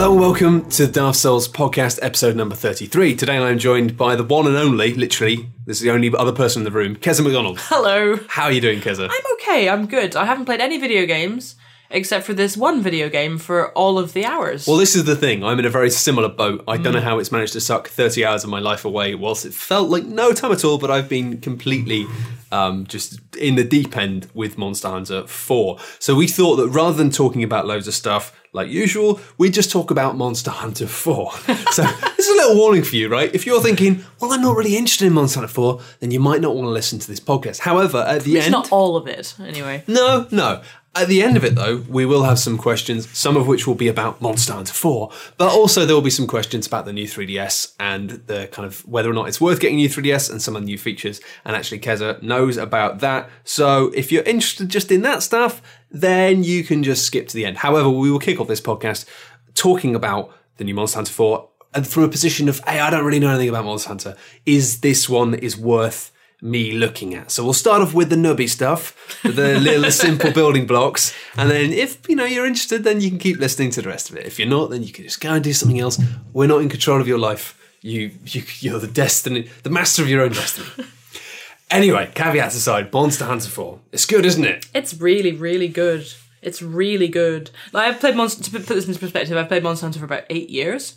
Hello and welcome to Dark Souls podcast episode number 33. Today I'm joined by the one and only, literally, this is the only other person in the room, Keza MacDonald. Hello. How are you doing, Keza? I'm okay. I'm good. I haven't played any video games except for this one video game for all of the hours. Well, this is the thing. I'm in a very similar boat. I don't know how it's managed to suck 30 hours of my life away, whilst it felt like no time at all, but I've been completely um, just in the deep end with Monster Hunter 4. So we thought that rather than talking about loads of stuff, like usual, we just talk about Monster Hunter 4. so this is a little warning for you, right? If you're thinking, well, I'm not really interested in Monster Hunter 4, then you might not want to listen to this podcast. However, at the it's end. It's not all of it, anyway. No, no. At the end of it, though, we will have some questions, some of which will be about Monster Hunter 4, but also there will be some questions about the new 3DS and the kind of whether or not it's worth getting a new 3DS and some of the new features. And actually, Keza knows about that. So if you're interested just in that stuff, then you can just skip to the end. However, we will kick off this podcast talking about the new Monster Hunter 4 and from a position of, hey, I don't really know anything about Monster Hunter. Is this one is worth me looking at. So we'll start off with the nubby stuff, the little simple building blocks, and then if you know you're interested, then you can keep listening to the rest of it. If you're not, then you can just go and do something else. We're not in control of your life. You, you you're the destiny, the master of your own destiny. anyway, caveats aside, Monster Hunter 4. It's good, isn't it? It's really, really good. It's really good. Like I've played Monster. To put this into perspective, I've played Monster Hunter for about eight years.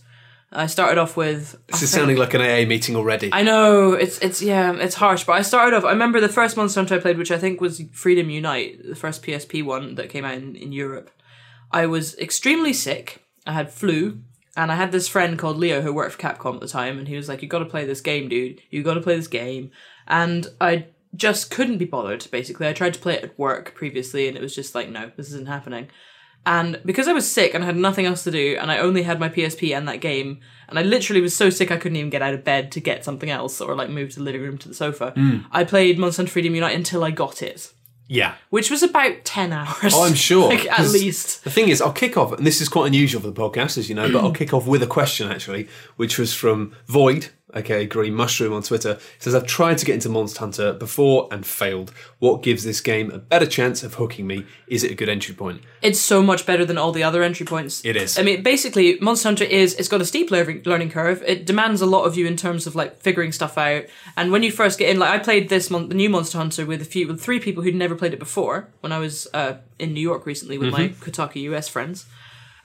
I started off with. This I is think- sounding like an AA meeting already. I know it's it's yeah it's harsh, but I started off. I remember the first Monster Hunter I played, which I think was Freedom Unite, the first PSP one that came out in, in Europe. I was extremely sick. I had flu, and I had this friend called Leo who worked for Capcom at the time, and he was like, "You got to play this game, dude. You got to play this game." And I just couldn't be bothered. Basically, I tried to play it at work previously, and it was just like, no, this isn't happening. And because I was sick and I had nothing else to do, and I only had my PSP and that game, and I literally was so sick I couldn't even get out of bed to get something else or like move to the living room to the sofa. Mm. I played Monster Hunter Freedom Unite until I got it, yeah. which was about 10 hours. Oh, I'm sure. like, at least. The thing is, I'll kick off, and this is quite unusual for the podcast, as you know, but I'll kick off with a question actually, which was from Void, okay, Green Mushroom on Twitter. Says, I've tried to get into Monster Hunter before and failed. What gives this game a better chance of hooking me? Is it a good entry point? It's so much better than all the other entry points. It is. I mean, basically, Monster Hunter is it's got a steep learning curve. It demands a lot of you in terms of like figuring stuff out. And when you first get in, like I played this mon- the new Monster Hunter with a few with three people who'd never played it before when I was uh, in New York recently with my Kotaku US friends.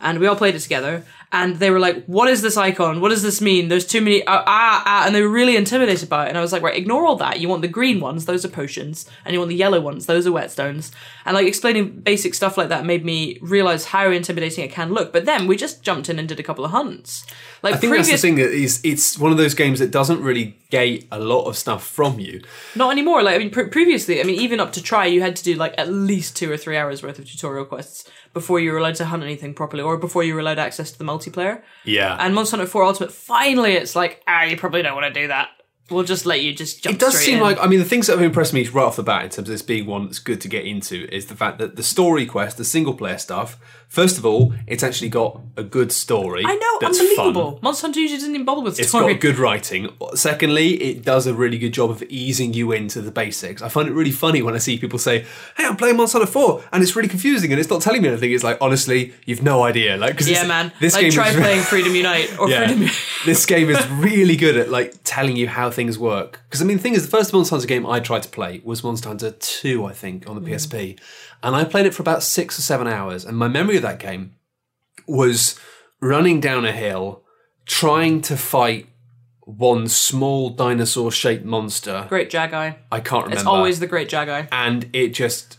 And we all played it together, and they were like, "What is this icon? What does this mean? There's too many ah ah ah," and they were really intimidated by it. And I was like, "Right, ignore all that. You want the green ones; those are potions, and you want the yellow ones; those are whetstones." And like explaining basic stuff like that made me realize how intimidating it can look. But then we just jumped in and did a couple of hunts. Like I think previous, that's the thing that is, it's one of those games that doesn't really gate a lot of stuff from you. not anymore. Like I mean, pre- previously, I mean, even up to Tri, you had to do like at least two or three hours worth of tutorial quests before you were allowed to hunt anything properly, or before you were allowed access to the multiplayer. Yeah. And Monster Hunter 4 Ultimate, finally, it's like, ah, you probably don't want to do that. We'll just let you just jump It does seem in. like I mean the things that have impressed me right off the bat in terms of this being one that's good to get into is the fact that the story quest, the single player stuff. First of all, it's actually got a good story. I know, that's unbelievable. Fun. Monster Hunter usually doesn't even bother with It's story. got good writing. Secondly, it does a really good job of easing you into the basics. I find it really funny when I see people say, "Hey, I'm playing Monster Hunter 4," and it's really confusing and it's not telling me anything. It's like honestly, you've no idea. Like, 'cause yeah, man. this like, game try is playing Freedom Unite or yeah. Freedom this game is really good at like telling you how things work. Because I mean, the thing is, the first Monster Hunter game I tried to play was Monster Hunter Two, I think, on the mm. PSP, and I played it for about six or seven hours. And my memory of that game was running down a hill, trying to fight one small dinosaur-shaped monster. Great Jaggi. I can't remember. It's always the Great Jaggi. and it just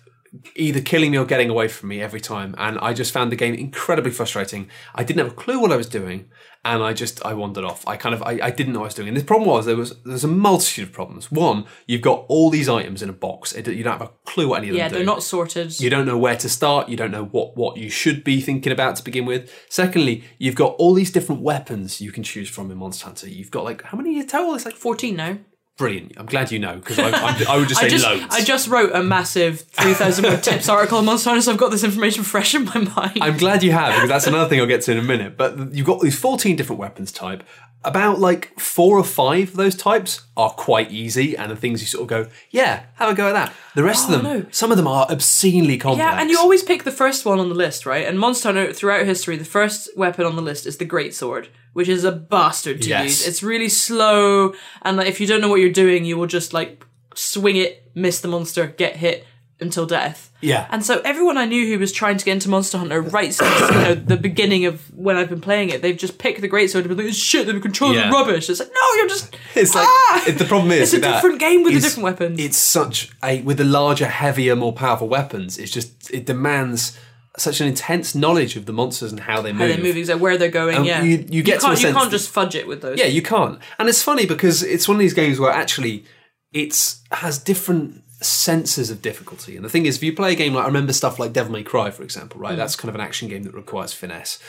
either killing me or getting away from me every time and i just found the game incredibly frustrating i didn't have a clue what i was doing and i just i wandered off i kind of i, I didn't know what i was doing and the problem was there was there's a multitude of problems one you've got all these items in a box It- you don't have a clue what any of them Yeah, they're not sorted. you don't know where to start. You don't know what, what you should be thinking about to begin with. Secondly, you've got all these different weapons you can choose from in Monster Hunter. You've got like how many in total? It's like 14 now. Brilliant. I'm glad you know because I, I, would just say I just, loads. I just wrote a massive 3,000 word tips article on Monster Hunter, so I've got this information fresh in my mind. I'm glad you have because that's another thing I'll get to in a minute. But you've got these 14 different weapons type. About like four or five of those types are quite easy and the things you sort of go, yeah, have a go at that. The rest Oh, of them, some of them are obscenely complex. Yeah, and you always pick the first one on the list, right? And Monster Hunter, throughout history, the first weapon on the list is the Great Sword, which is a bastard to Yes. use. It's really slow, and like, if you don't know what you're doing, you will just like swing it, miss the monster, get hit until death. Yeah. And so everyone I knew who was trying to get into Monster Hunter right since you know the beginning of when I've been playing it, they've just picked the Great Sword and been like, shit, the controls Yeah. are rubbish. It's like, no, you're just It's like Ah! it- the problem is It's a different game with the is different weapons. It's such a with the larger, heavier, more powerful weapons. It's just it demands such an intense knowledge of the monsters and how they how move. they're moving, so where they're going. And yeah, you- you get to a can't, you sense can't just fudge it with those. Yeah, you can't. And it's funny because it's one of these games where actually it's has different senses of difficulty. And the thing is, if you play a game like I remember stuff like Devil May Cry, for example, right? That's kind of an action game that requires finesse.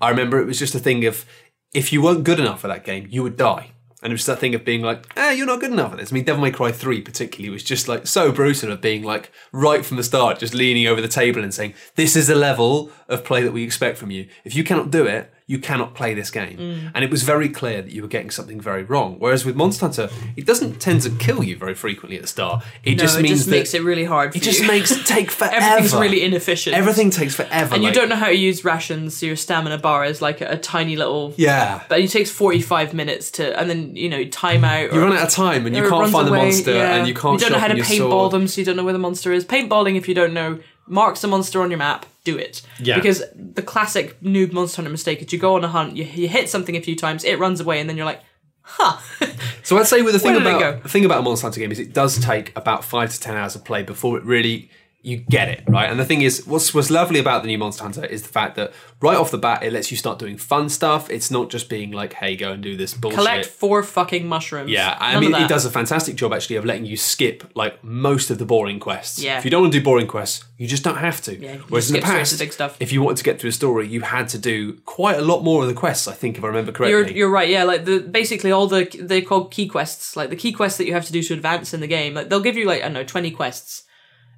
I remember it was just a thing of if you weren't good enough for that game, you would die. And it was that thing of being like, ah, you're not good enough at this. I mean, Devil May Cry 3 particularly was just like so brutal of being like right from the start, just leaning over the table and saying, this is the level of play that we expect from you. If you cannot do it, you cannot play this game. Mm. And it was very clear that you were getting something very wrong. Whereas with Monster Hunter, it doesn't tend to kill you very frequently at the start. It no, just it means just makes it really hard. For it just you. makes it take forever. everything's really inefficient. Everything takes forever. and you don't know how to use rations. So your stamina bar is like a, a tiny little. Yeah. But it takes forty five minutes to, and then you know time out. You run out of time and you can't find the monster yeah. and you can't You don't know how to paintball them, so you don't know where the monster is. Paintballing, if you don't know, marks the monster on your map. Do it. Yeah. Because the classic noob monster hunter mistake is you go on a hunt, you, you hit something a few times, it runs away, and then you're like, huh. So I'd say with the thing Where did it about the thing about a Monster Hunter game is it does take about five to ten hours of play before it really you get it right. And the thing is, what's what's lovely about the new Monster Hunter is the fact that right off the bat it lets you start doing fun stuff. It's not just being like, hey, go and do this bullshit. Collect four fucking mushrooms. Yeah, I None mean, it does a fantastic job actually of letting you skip like most of the boring quests. Yeah. If you don't want to do boring quests, you just don't have to. Yeah, Whereas in the skip straight to past, the stuff. if you wanted to get through a story, you had to do quite a lot more of the quests. I think, if I remember correctly. You're you're right. Yeah, like the basically all the they're called key quests. Like the key quests that you have to do to advance in the game. Like they'll give you like I don't know twenty quests,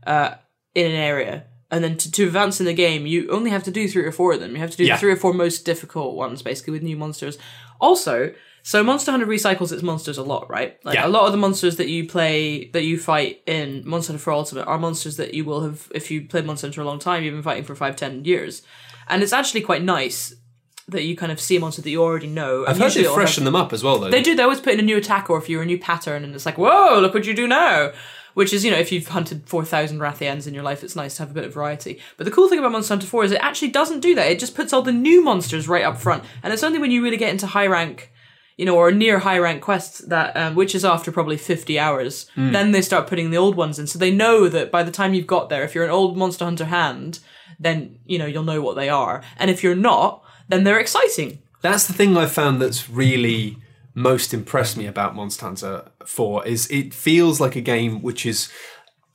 uh, in an area, and then to, to advance in the game, you only have to do three or four of them. You have to do Yeah. the three or four most difficult ones, basically with new monsters. Also, so Monster Hunter recycles its monsters a lot, right? Like Yeah. a lot of the monsters that you play that you fight in Monster Hunter 4 Ultimate are monsters that you will have if you played Monster Hunter a long time. You've been fighting for five, ten years, and it's actually quite nice. That you kind of see a monster that you already know. I've heard they freshen them up as well, though. They do. They always put in a new attack or if you're a new pattern, and it's like, whoa, look what you do now. Which is, you know, if you've hunted 4,000 Rathians in your life, it's nice to have a bit of variety. But the cool thing about Monster Hunter 4 is it actually doesn't do that. It just puts all the new monsters right up front. And it's only when you really get into high rank, you know, or near high rank quests that, um, which is after probably 50 hours, then they start putting the old ones in. So they know that by the time you've got there, if you're an old Monster Hunter hand, then, you know, you'll know what they are. And if you're not, then they're exciting. That's the thing I've found that's really most impressed me about Monster Hunter 4 is it feels like a game which is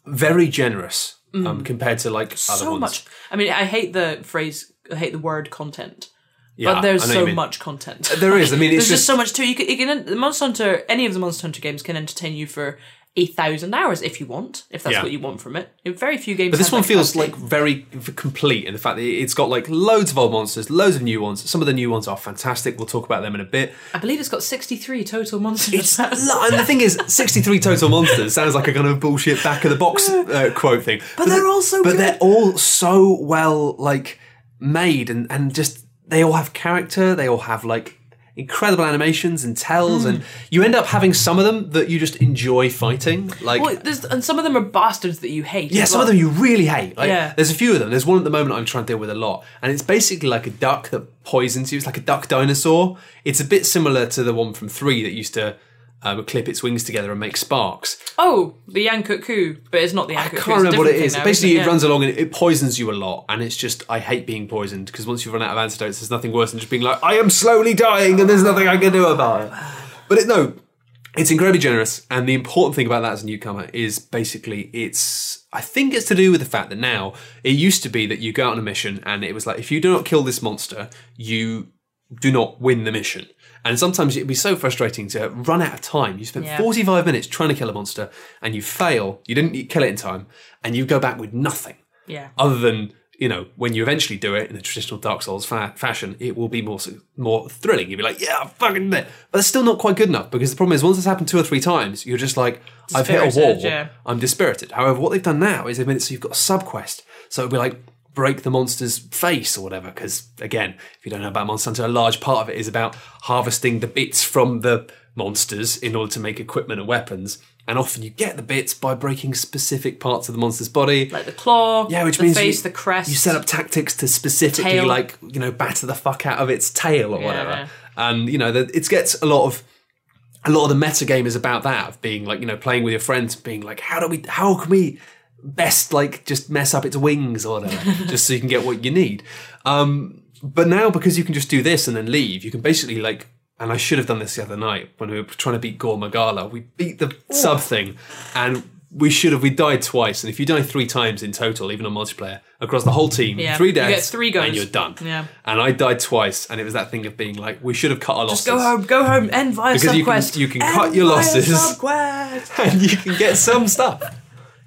very generous um, compared to like other Mm. so ones. much. I mean, I hate the phrase, I hate the word content, Yeah, but there's I know what you so much content. There is. I mean, it's there's just, just, so much too. You can, you can the Monster Hunter, any of the Monster Hunter games can entertain you for a thousand hours if you want, if that's Yeah. what you want from it. Very few games. But this one feels like very complete in the fact that it's got like loads of old monsters, loads of new ones. Some of the new ones are fantastic. We'll talk about them in a bit. I believe it's got 63 total monsters. And the thing is, sixty-three total monsters sounds like a kind of bullshit back of the box uh, quote thing. But, they're all so But good. they're all so well like made and and just they all have character. They all have like incredible animations and tells, Hmm. and you end up having some of them that you just enjoy fighting. Like Well, there's, and some of them are bastards that you hate. yeah, some of them you really hate. Like, Yeah. There's a few of them. There's one at the moment I'm trying to deal with a lot, and it's basically like a duck that poisons you. It's like a duck dinosaur. It's a bit similar to the one from three that used to um, clip its wings together and make sparks. Oh, the Yankut but it's not the I can't remember what it is. Now, Basically, it Yeah. runs along and it poisons you a lot, and it's just I hate being poisoned because once you run out of antidotes, there's nothing worse than just being like I am slowly dying and there's nothing I can do about it. But it, no, it's incredibly generous, and the important thing about that as a newcomer is basically it's. I think it's to do with the fact that now it used to be that you go out on a mission and it was like if you do not kill this monster, you do not win the mission. And sometimes it'd be so frustrating to run out of time. You spent Yeah. 45 minutes trying to kill a monster and you fail, you didn't kill it in time, and you go back with nothing Yeah. other than you know, when you eventually do it in a traditional Dark Souls fa- fashion, it will be more more thrilling. You'll be like, yeah, I'm fucking there. But it's still not quite good enough because the problem is once it's happened two or three times, you're just like, I've hit a wall. Yeah. I'm dispirited. However, what they've done now is they've made it so you've got a sub quest. So it'll be like break the monster's face or whatever. Because again, if you don't know about Monsanto, a large part of it is about harvesting the bits from the monsters in order to make equipment and weapons. And often you get the bits by breaking specific parts of the monster's body. Like the claw, Yeah, which the means face, you, the crest. You set up tactics to specifically Tail. like you know batter the fuck out of its tail or Yeah. whatever. And you know that it gets a lot of a lot of the meta game is about that of being like you know playing with your friends, being like how do we how can we best like just mess up its wings or whatever, just so you can get what you need. Um, but now because you can just do this and then leave, you can basically like. And I should have done this the other night when we were trying to beat Gore Magala. We beat the sub thing, and we should have. We died twice, and if you die three times in total, even on multiplayer across the whole team, Yeah, three you get deaths, three guns. and you're done. Yeah. And I died twice, and it was that thing of being like, we should have cut our losses. Just go home, go home, end via Because you can- you can End cut your via losses. subquest. and you can get some stuff.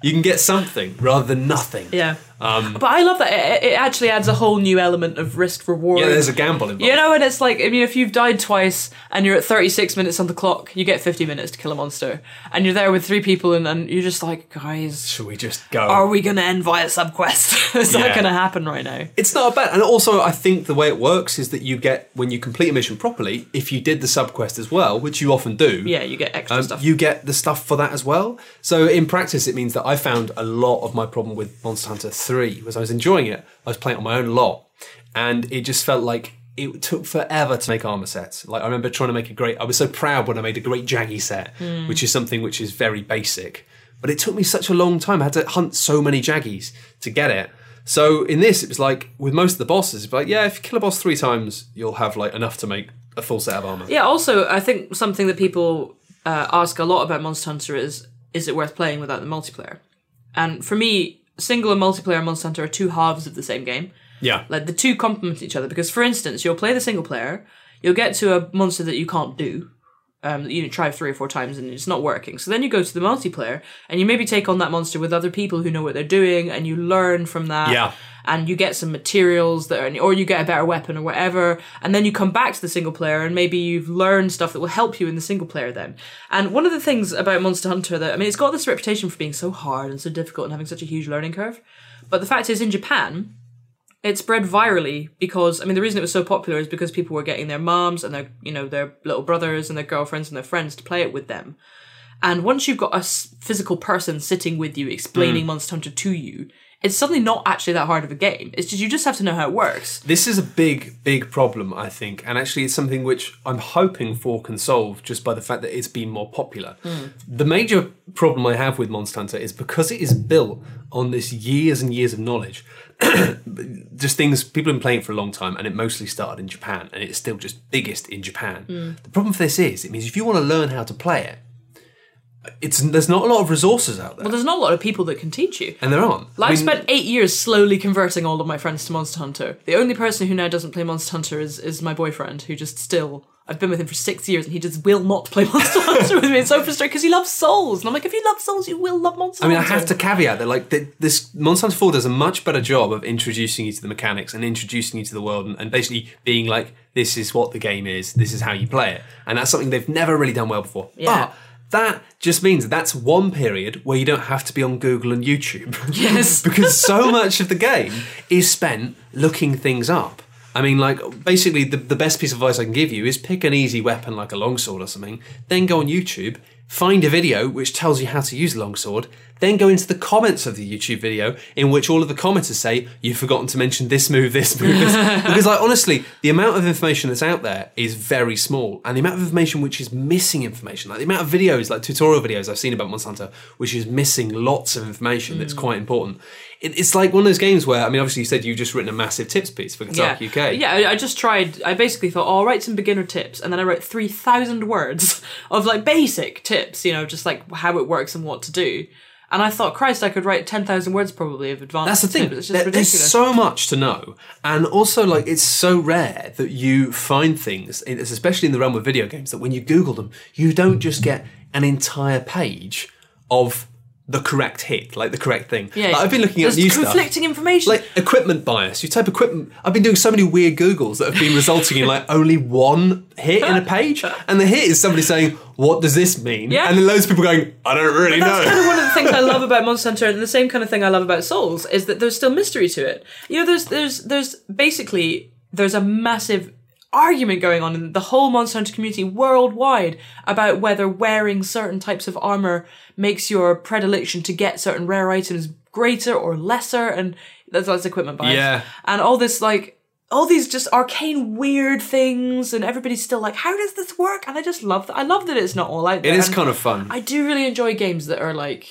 You can get something rather than nothing. Yeah. Um, But I love that. It, it actually adds a whole new element of risk reward. yeah, there's a gamble involved. You know, and it's like, I mean, if you've died twice and you're at 36 minutes on the clock, you get 50 minutes to kill a monster. And you're there with three people and, and you're just like, guys, Should we just go? are we going to end via subquest? it's not Yeah. going to happen right now. It's not bad. And also, I think the way it works is that you get, when you complete a mission properly, if you did the subquest as well, which you often do, Yeah, you get extra um, stuff. you get the stuff for that as well. So in practice, it means that I found a lot of my problem with Monster Hunter 3 was I was enjoying it. I was playing on my own a lot. And it just felt like it took forever to make armor sets. Like I remember trying to make a great, I was so proud when I made a great Jaggi set, Hmm. which is something which is very basic. But it took me such a long time. I had to hunt so many Jaggies to get it. So in this, it was like with most of the bosses, it's like, yeah, if you kill a boss three times, you'll have like enough to make a full set of armor. Yeah, also, I think something that people uh, ask a lot about Monster Hunter is is it worth playing without the multiplayer? And for me, single and multiplayer Monster Hunter are two halves of the same game. Yeah. Like the two complement each other because, for instance, you'll play the single player, you'll get to a monster that you can't do. Um, that you try three or four times and it's not working. So then you go to the multiplayer and you maybe take on that monster with other people who know what they're doing and you learn from that. Yeah. And you get some materials that are, or you get a better weapon or whatever. And then you come back to the single player and maybe you've learned stuff that will help you in the single player then. And one of the things about Monster Hunter that, I mean, it's got this reputation for being so hard and so difficult and having such a huge learning curve. But the fact is, in Japan, it spread virally because I mean the reason it was so popular is because people were getting their moms and their you know their little brothers and their girlfriends and their friends to play it with them. And once you've got a physical person sitting with you explaining hmm. Monster Hunter to you, it's suddenly not actually that hard of a game. It's just you just have to know how it works. This is a big, big problem, I think, and actually, it's something which I'm hoping for can solve just by the fact that it's been more popular. Hmm. The major problem I have with Monster Hunter is because it is built on this years and years of knowledge. just things people have been playing for a long time, and it mostly started in Japan, and it's still just biggest in Japan. Hmm. The problem for this is, it means if you want to learn how to play it, it's there's not a lot of resources out there, Well, there's not a lot of people that can teach you. and there aren't. Like, I mean, spent eight years slowly converting all of my friends to Monster Hunter. The only person who now doesn't play Monster Hunter is, is my boyfriend, who just still. I've been with him for six years and he just will not play Monster Hunter with me. It's so frustrating because he loves Souls. And I'm like, if you love Souls, you will love Monster Hunter. I mean, I have to caveat that, like, th- this Monster Hunter 4 does a much better job of introducing you to the mechanics and introducing you to the world and, and basically being like, this is what the game is, this is how you play it. And that's something they've never really done well before. Yeah. But that just means that's one period where you don't have to be on Google and YouTube. Yes. because so much of the game is spent looking things up. I mean, like, basically, the, the best piece of advice I can give you is pick an easy weapon like a longsword or something, then go on YouTube, find a video which tells you how to use longsword, then go into the comments of the YouTube video in which all of the commenters say, You've forgotten to mention this move, this move, this. because, like, honestly, the amount of information that's out there is very small, and the amount of information which is missing information, like the amount of videos, like tutorial videos I've seen about Monsanto, which is missing lots of information that's mm. quite important. It, it's like one of those games where, I mean, obviously, you said you've just written a massive tips piece for Kotaku yeah. UK. Yeah, I- I just tried. I basically thought, oh, I'll write some beginner tips, and then I wrote three thousand words of like basic tips, you know, just like how it works and what to do. And I thought, Christ, I could write ten thousand words probably of advanced. That's the thing. It's just There- ridiculous. there's so much to know, and also like it's so rare that you find things, especially in the realm of video games, that when you Google them, you don't just get an entire page of the correct hit, like the correct thing. Yeah, Like, I've been looking at new stuff. conflicting information. Like equipment bias. You type equipment. I've been doing so many weird Googles that have been resulting in like only one hit in a page, and the hit is somebody saying, "What does this mean?" Yeah. And then loads of people going, "I don't really That's know." That's kind of one of the things I love about Monster Hunter, and the same kind of thing I love about Souls is that there's still mystery to it. You know, there's there's there's basically there's a massive argument going on in the whole Monster Hunter community worldwide about whether wearing certain types of armor makes your predilection to get certain rare items greater or lesser, and that's that's equipment bias. Yeah. and all this like. All these just arcane weird things, and everybody's still like, "How does this work?" And I just love that. I love that it's not all out there. It is and kind of fun. I do really enjoy games that are like,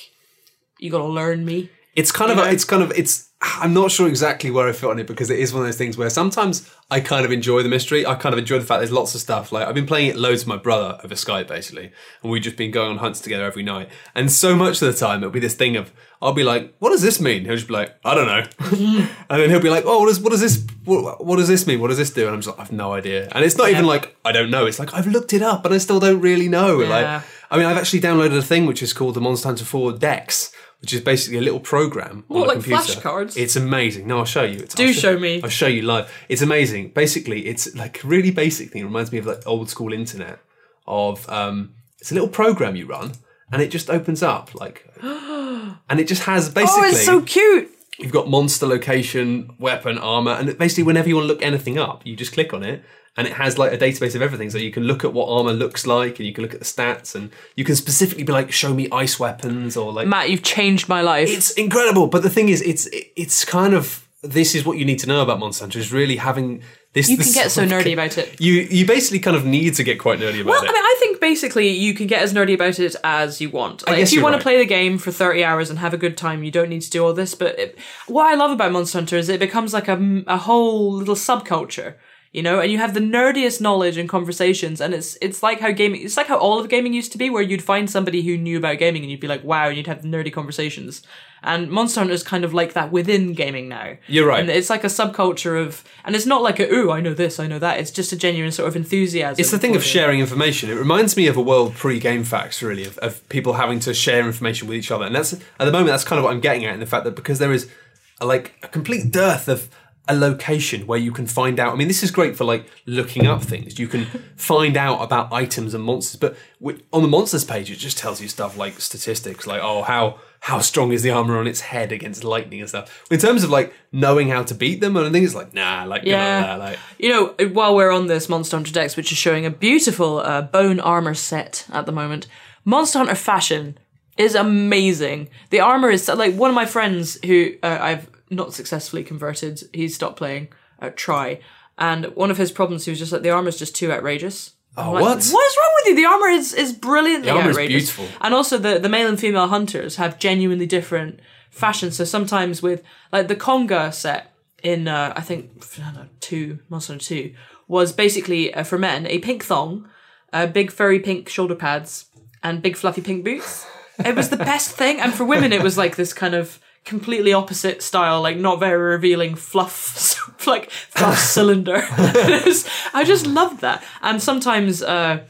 you gotta learn me. It's kind of, know? it's kind of, it's. I'm not sure exactly where I fit on it because it is one of those things where sometimes I kind of enjoy the mystery. I kind of enjoy the fact there's lots of stuff. Like I've been playing it loads with my brother over Skype basically, and we've just been going on hunts together every night. And so much of the time it'll be this thing of I'll be like, "What does this mean?" He'll just be like, "I don't know," and then he'll be like, "Oh, what does what does this what, what does this mean? What does this do?" And I'm just like, "I've no idea." And it's not even like I don't know. It's like I've looked it up, and I still don't really know. Yeah. Like I mean, I've actually downloaded a thing which is called the Monster Hunter 4 Dex, which is basically a little program on a like computer. flashcards? It's amazing. No, I'll show you. It's, Do I'll show me. I'll show you live. It's amazing. Basically, it's like a really basic thing. It reminds me of like old school internet. Of um, it's a little program you run, and it just opens up like, and it just has basically. Oh, it's so cute. You've got monster location, weapon, armor, and basically whenever you want to look anything up, you just click on it, and it has like a database of everything. So you can look at what armor looks like, and you can look at the stats, and you can specifically be like, show me ice weapons, or like Matt, you've changed my life. it's incredible. But the thing is, it's it's kind of this is what you need to know about Monster Hunter is really having this. you this can get so of- nerdy about it. You you basically kind of need to get quite nerdy about Well, it. Well, I mean, I think basically you can get as nerdy about it as you want. Like, guess if you want right. to play the game for 30 hours and have a good time, you don't need to do all this. But it, what I love about Monster Hunter is it becomes like a, a whole little subculture. You know, and you have the nerdiest knowledge and conversations, and it's it's like how gaming it's like how all of gaming used to be, where you'd find somebody who knew about gaming and you'd be like, wow, and you'd have nerdy conversations. And Monster Hunter is kind of like that within gaming now. You're right. And it's like a subculture of, and it's not like a, ooh, I know this, I know that. It's just a genuine sort of enthusiasm. It's the thing of it. sharing information. It reminds me of a world pre-game facts, really, of, of people having to share information with each other. And that's at the moment that's kind of what I'm getting at in the fact that because there is a, like a complete dearth of a location where you can find out. I mean, this is great for like looking up things. You can find out about items and monsters, but on the monsters page, it just tells you stuff like statistics, like oh how how strong is the armor on its head against lightning and stuff. In terms of like knowing how to beat them, and I think it's like nah, like Yeah. like You know, while we're on this Monster Hunter Dex, which is showing a beautiful uh, bone armor set at the moment, Monster Hunter fashion is amazing. The armor is like one of my friends who uh, I've not successfully converted. He stopped playing. Uh, try. And one of his problems, he was just like the armor's just too outrageous. Oh, like, what? What is wrong with you? The armor is is brilliantly The armor is outrageous. beautiful. And also the the male and female hunters have genuinely different fashions. So sometimes with like the Conga set in uh, I think I know, two Monster Hunter two was basically uh, for men a pink thong, uh, big furry pink shoulder pads, and big fluffy pink boots. It was the best thing, and for women it was like this kind of completely opposite style, like not very revealing fluff, like fluff cylinder. Was- I just loved that, and sometimes. Uh,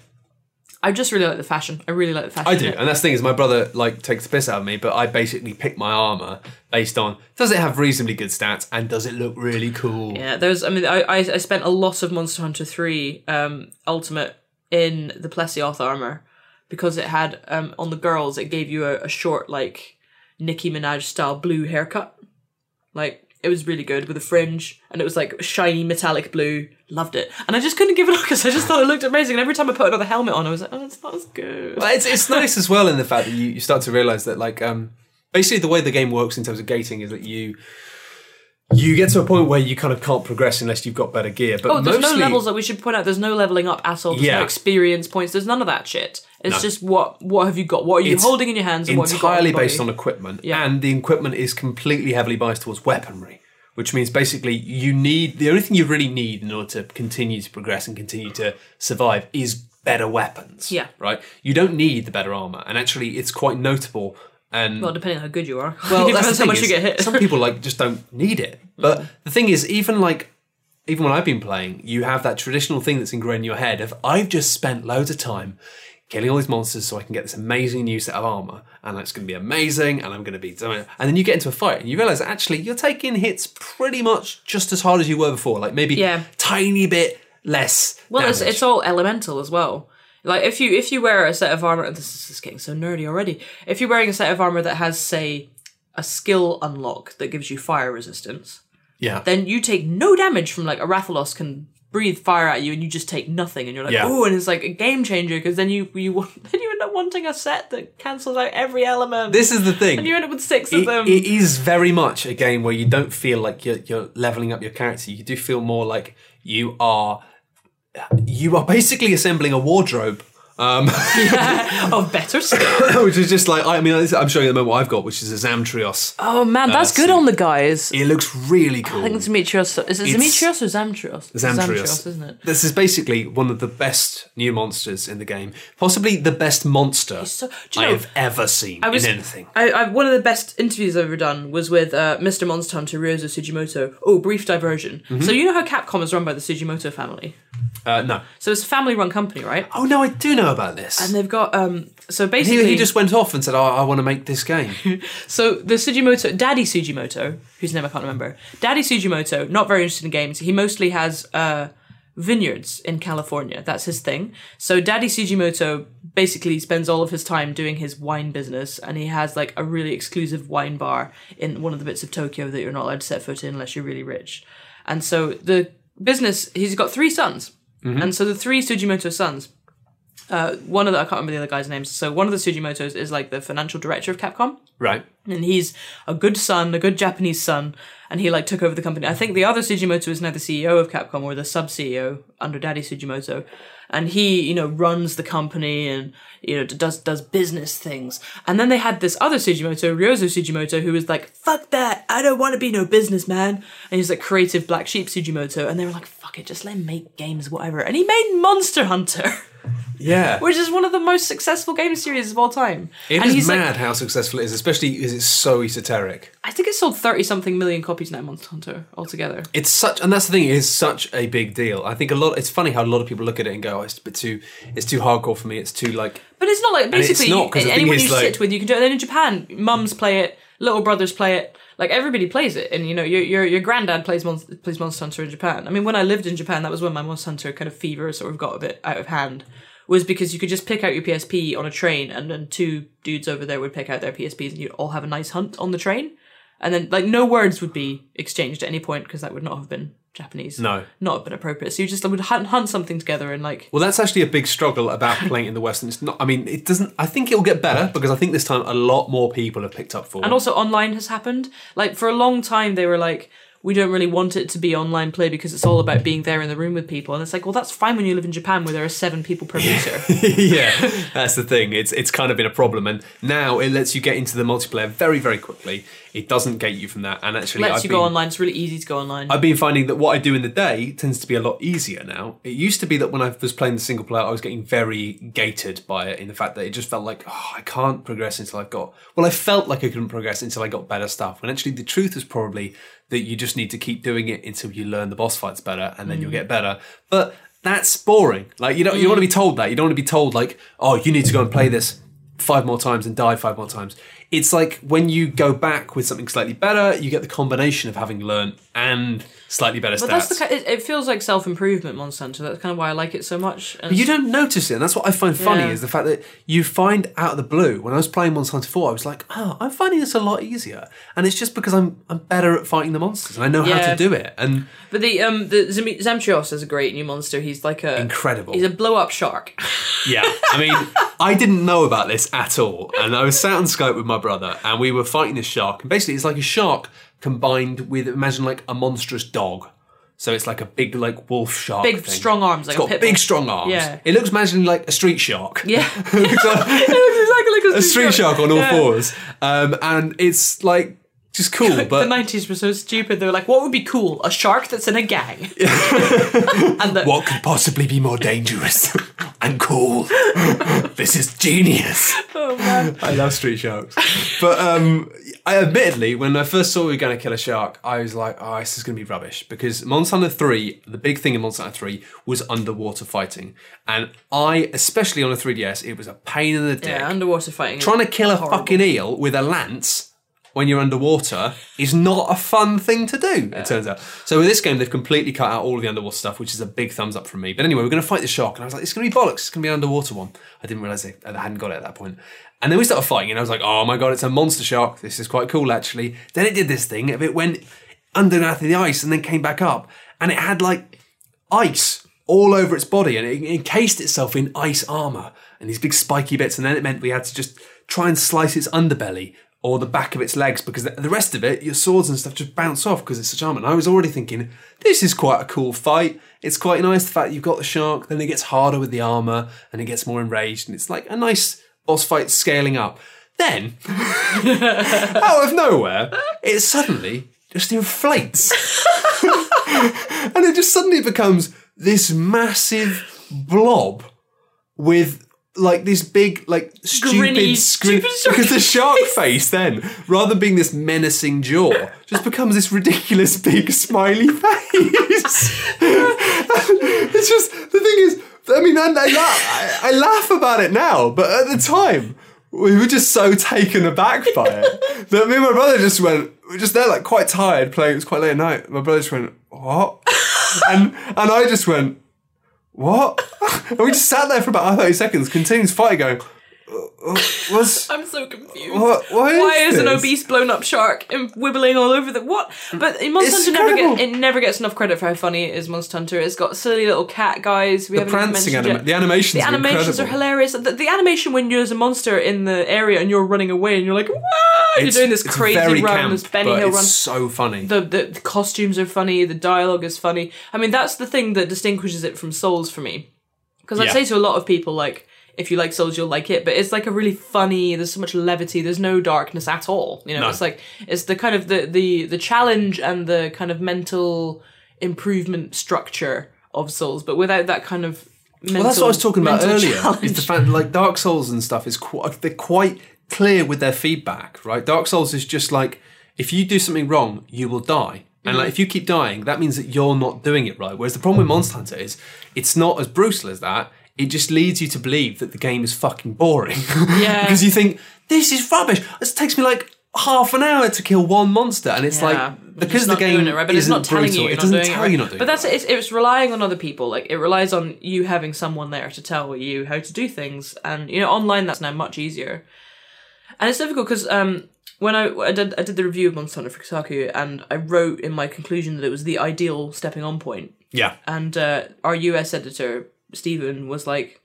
I just really like the fashion. I really like the fashion. I do, and that's the thing is my brother like takes the piss out of me, but I basically pick my armor based on does it have reasonably good stats and does it look really cool? Yeah, there's. I mean, I I, I spent a lot of Monster Hunter Three um, Ultimate in the Plesioth armor because it had um, on the girls it gave you a, a short like Nicki Minaj style blue haircut. Like it was really good with a fringe, and it was like shiny metallic blue. Loved it, and I just couldn't give it up because I just thought it looked amazing. And every time I put another helmet on, I was like, oh, it's not as good. But it's it's nice as well in the fact that you, you start to realize that like um basically the way the game works in terms of gating is that you you get to a point where you kind of can't progress unless you've got better gear. But Oh, there's mostly, no levels that we should point out. There's no leveling up at all. There's Yeah. no experience points. There's none of that shit. It's No. just what what have you got? What are you It's holding in your hands? And what have you got entirely your based on equipment, Yeah. and the equipment is completely heavily biased towards weaponry, which means basically you need the only thing you really need in order to continue to progress and continue to survive is better weapons. Yeah. right. You don't need the better armor, and actually, it's quite notable. And Well, depending on how good you are. well, it that's depends how much is, you get hit. Some people like just don't need it. But mm. the thing is, even like even when I've been playing, you have that traditional thing that's ingrained in your head of I've just spent loads of time killing all these monsters so I can get this amazing new set of armor, and it's going to be amazing, and I'm going to be doing it. And then you get into a fight, and you realize actually you're taking hits pretty much just as hard as you were before, like maybe Yeah. tiny bit less. Well, it's, damage. it's all elemental as well. Like if you if you wear a set of armor, and this is just getting so nerdy already. If you're wearing a set of armor that has, say, a skill unlock that gives you fire resistance, yeah. then you take no damage from like a Rathalos can breathe fire at you and you just take nothing and you're like Yeah. oh and it's like a game changer because then you you want- then you end up wanting a set that cancels out every element This is the thing. and you end up with six of It- them it is very much a game where you don't feel like you're, you're leveling up your character. You do feel more like you are you are basically assembling a wardrobe. Um, of better stuff which is just like I mean I'm showing you the moment what I've got, which is a Zamtrios. oh man that's good on the guys It looks really cool. I think it's Demetrios is it It's- Demetrios or Zamtrios Zamtrios. isn't it This is basically one of the best new monsters in the game, possibly the best monster so- I know, have ever seen was- in anything. I, I one of the best interviews I've ever done was with uh, Mr. Monster Hunter Ryozo Tsujimoto. Oh, brief diversion. Mm-hmm. So you know how Capcom is run by the Tsujimoto family. Uh, no. So it's a family-run company, right? Oh no, I do know about this. And they've got um. So basically, he just went off and said, "Oh, I want to make this game." so the Tsujimoto, Daddy Tsujimoto, whose name I can't remember, Daddy Tsujimoto, not very interested in games. He mostly has uh vineyards in California. That's his thing. So Daddy Tsujimoto basically spends all of his time doing his wine business, and he has like a really exclusive wine bar in one of the bits of Tokyo that you're not allowed to set foot in unless you're really rich. And so the business, he's got three sons, and so the three Tsujimoto sons. Uh, one of the I can't remember the other guys' names. So one of the Tsujimotos is like the financial director of Capcom right. and he's a good son, a good Japanese son, and he like took over the company. I think the other Tsujimoto is now the CEO of Capcom or the sub CEO under Daddy Tsujimoto, and he you know runs the company and you know does does business things. And then they had this other Tsujimoto, Ryozo Tsujimoto, who was like, "Fuck that! I don't want to be no businessman." And he's like creative black sheep Tsujimoto, and they were like, "Fuck it, just let him make games, whatever." And he made Monster Hunter. Yeah. Which is one of the most successful game series of all time. It and is he's like, mad how successful it is, especially because it's so esoteric. I think it sold thirty something million copies now, Monster Hunter altogether. It's such, and that's the thing. It is such a big deal. I think a lot. It's funny how a lot of people look at it and go, oh, "It's a bit too. It's too hardcore for me. It's too like." But it's not like basically not, 'cause the thing anyone you like- sit with, you can do it. And then in Japan, mums play it, little brothers play it, like everybody plays it, and you know your your your granddad plays Mon- plays Monster Hunter in Japan. I mean, when I lived in Japan, that was when my Monster Hunter kind of fever sort of got a bit out of hand. Was because you could just pick out your PSP on a train, and then two dudes over there would pick out their PSPs, and you'd all have a nice hunt on the train. And then, like, no words would be exchanged at any point because that would not have been Japanese. No. not been appropriate. So you just would hunt, hunt something together and like Well, that's actually a big struggle about playing in the West. And it's not. I mean, it doesn't. I think it'll get better because I think this time a lot more people have picked up for. And also online has happened. Like for a long time they were like, we don't really want it to be online play because it's all about being there in the room with people. And it's like, well that's fine when you live in Japan where there are seven people per meter. yeah, that's the thing. It's it's kind of been a problem, and now it lets you get into the multiplayer very very quickly. It doesn't gate you from that, and actually, Lets I've you been, go online. It's really easy to go online. I've been finding that what I do in the day tends to be a lot easier now. It used to be that when I was playing the single player, I was getting very gated by it in the fact that it just felt like, oh, I can't progress until I've got. Well, I felt like I couldn't progress until I got better stuff. When actually the truth is probably that you just need to keep doing it until you learn the boss fights better, and then Mm. you'll get better. But that's boring. Like you don't you don't want to be told that. You don't want to be told like, oh, you need to go and play this five more times and die five more times. It's like when you go back with something slightly better, you get the combination of having learned and slightly better but stats. that's the it, it feels like self improvement Monster Hunter. That's kind of why I like it so much. And you don't notice it, and that's what I find funny Yeah. is the fact that you find out of the blue. When I was playing Monster Hunter 4, I was like, oh, I'm finding this a lot easier, and it's just because I'm I'm better at fighting the monsters and I know how to do it. And But the um the Zam- Zamtrios is a great new monster. He's like a Incredible. He's a blow up shark. yeah, I mean, I didn't know about this at all, and I was sat on Skype with my brother, and we were fighting this shark, and basically it's like a shark combined with imagine like a monstrous dog. So it's like a big like wolf shark. Big thing. strong arms like It's a got big bull. strong arms. Yeah. It looks imagine like a street shark. Yeah. It looks like- exactly like a street shark on all Yeah. fours. Um, and it's like just cool. But the 90s were so stupid. They were like, what would be cool? A shark that's in a gang. and the, what could possibly be more dangerous and cool? this is genius. oh man. I love Street Sharks. But um, I admittedly, when I first saw we were going to kill a shark, I was like, oh, this is going to be rubbish. Because Monster Hunter 3, the big thing in Monster Hunter 3 was underwater fighting. And I, especially on a 3DS, it was a pain in the dick. Yeah, underwater fighting. Trying to kill a horrible. fucking eel with a lance when you're underwater is not a fun thing to do, it turns out. So with this game, they've completely cut out all of the underwater stuff, which is a big thumbs up from me. But anyway, we're going to fight the shark, and I was like, it's going to be bollocks. It's going to be an underwater one. I didn't realize they, I hadn't got it at that point. And then we started fighting, and I was like, oh my god, it's a monster shark. This is quite cool, actually. Then it did this thing. It went underneath the ice and then came back up, and it had like ice all over its body and it encased itself in ice armor and these big spiky bits and then it meant we had to just try and slice its underbelly or the back of its legs because the- rest of it your swords and stuff just bounce off because it's such armor and i was already thinking this is quite a cool fight. It's quite nice the fact you've got the shark then it gets harder with the armor and it gets more enraged and it's like a nice boss fight scaling up. Then out of nowhere it suddenly just inflates. And it just suddenly becomes this massive blob with like this big like stupid Grinny, screen stupid shark because the shark face then rather than being this menacing jaw just becomes this ridiculous big smiley face. It's just the thing is i mean i, I, laugh, I, I laugh about it now but at the time we were just so taken aback by it that me and my brother just went we were just there like quite tired playing it was quite late at night. My brother just went what? And and i just went what? And we just sat there for about 30 seconds, continues fighting, going, "Uh, uh, what's, I'm so confused. what, what is Why is an obese blown up shark and wibbling all over the what? But in Monster It's Hunter never incredible. get, it never gets enough credit for how funny it is. Monster Hunter. It's got silly little cat guys. We The haven't even prancing mentioned anima- yet. the animations The are animations are hilarious. The, the animation when you're as a monster in the area and you're running away and you're like, "Wah!" You're It's- doing this it's crazy very run, camp, this Benny but Hill it's run. so funny. The, the the costumes are funny. The dialogue is funny. I mean, that's the thing that distinguishes it from Souls for me. Because I'd Yeah. say to a lot of people, like, if you like Souls, you'll like it. But it's like a really funny. There's so much levity. There's no darkness at all. You know, No. it's like it's the kind of the the the challenge and the kind of mental improvement structure of Souls, but without that kind of. Mental, well, that's what I was talking about earlier. challenge. Is the fact like Dark Souls and stuff is quite they're quite clear with their feedback, right? Dark Souls is just like if you do something wrong, you will die. And Mm-hmm. like if you keep dying, that means that you're not doing it right. Whereas the problem with Monster Hunter is it's not as brutal as that. It just leads you to believe that the game is fucking boring. Yeah. because you think this is rubbish. This takes me like half an hour to kill one monster, and it's Yeah, like because the game it right, but it's not telling brutal, you it doesn't tell it you not doing But that's right. it's, it's relying on other people. Like it relies on you having someone there to tell you how to do things, and you know online that's now much easier. And it's difficult because um, when I, I did I did the review of Monster Hunter for Kotaku, and I wrote in my conclusion that it was the ideal stepping on point. Yeah. And uh, our US editor Stephen was like,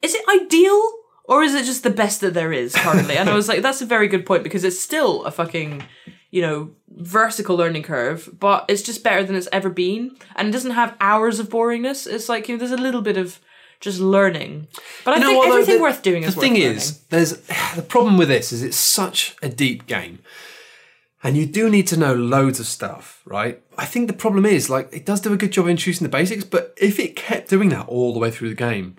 "Is it ideal?" Or is it just the best that there is currently? And I was like, that's a very good point because it's still a fucking you know, vertical learning curve, but it's just better than it's ever been. And it doesn't have hours of boringness. It's like, you know, there's a little bit of just learning. But I know think everything The- worth doing is the thing is there's the problem with this is it's such a deep game and you do need to know loads of stuff right i think the problem is like it does do a good job introducing the basics but if it kept doing that all the way through the game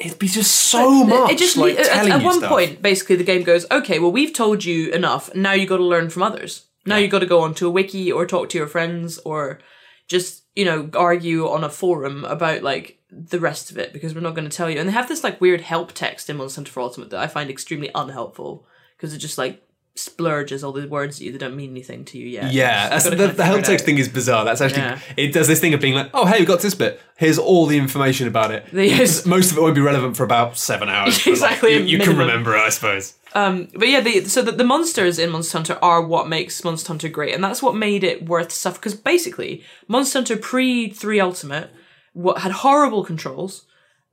it'd be just so learning. much It just like at, at you one stuff. point, basically, the game goes, okay, well, we've told you enough. Now you got to learn from others. Now you got to go onto a wiki or talk to your friends or just you know argue on a forum about like the rest of it because we're not going to tell you. And they have this like weird help text in Monster Hunter for Ultimate that I find extremely unhelpful because it just like splurges all the words at you that don't mean anything to you yet. yeah, that's, the, the help text thing is bizarre. That's actually Yeah. it does this thing of being like, oh hey, we got this bit. Here's all the information about it. Yes. Most of it won't be relevant for about seven hours. but, like, Exactly, you, you can remember it, I suppose. Um, but yeah, the, so the, the monsters in Monster Hunter are what makes Monster Hunter great, and that's what made it worth stuff. Because basically, Monster Hunter pre three Ultimate what had horrible controls,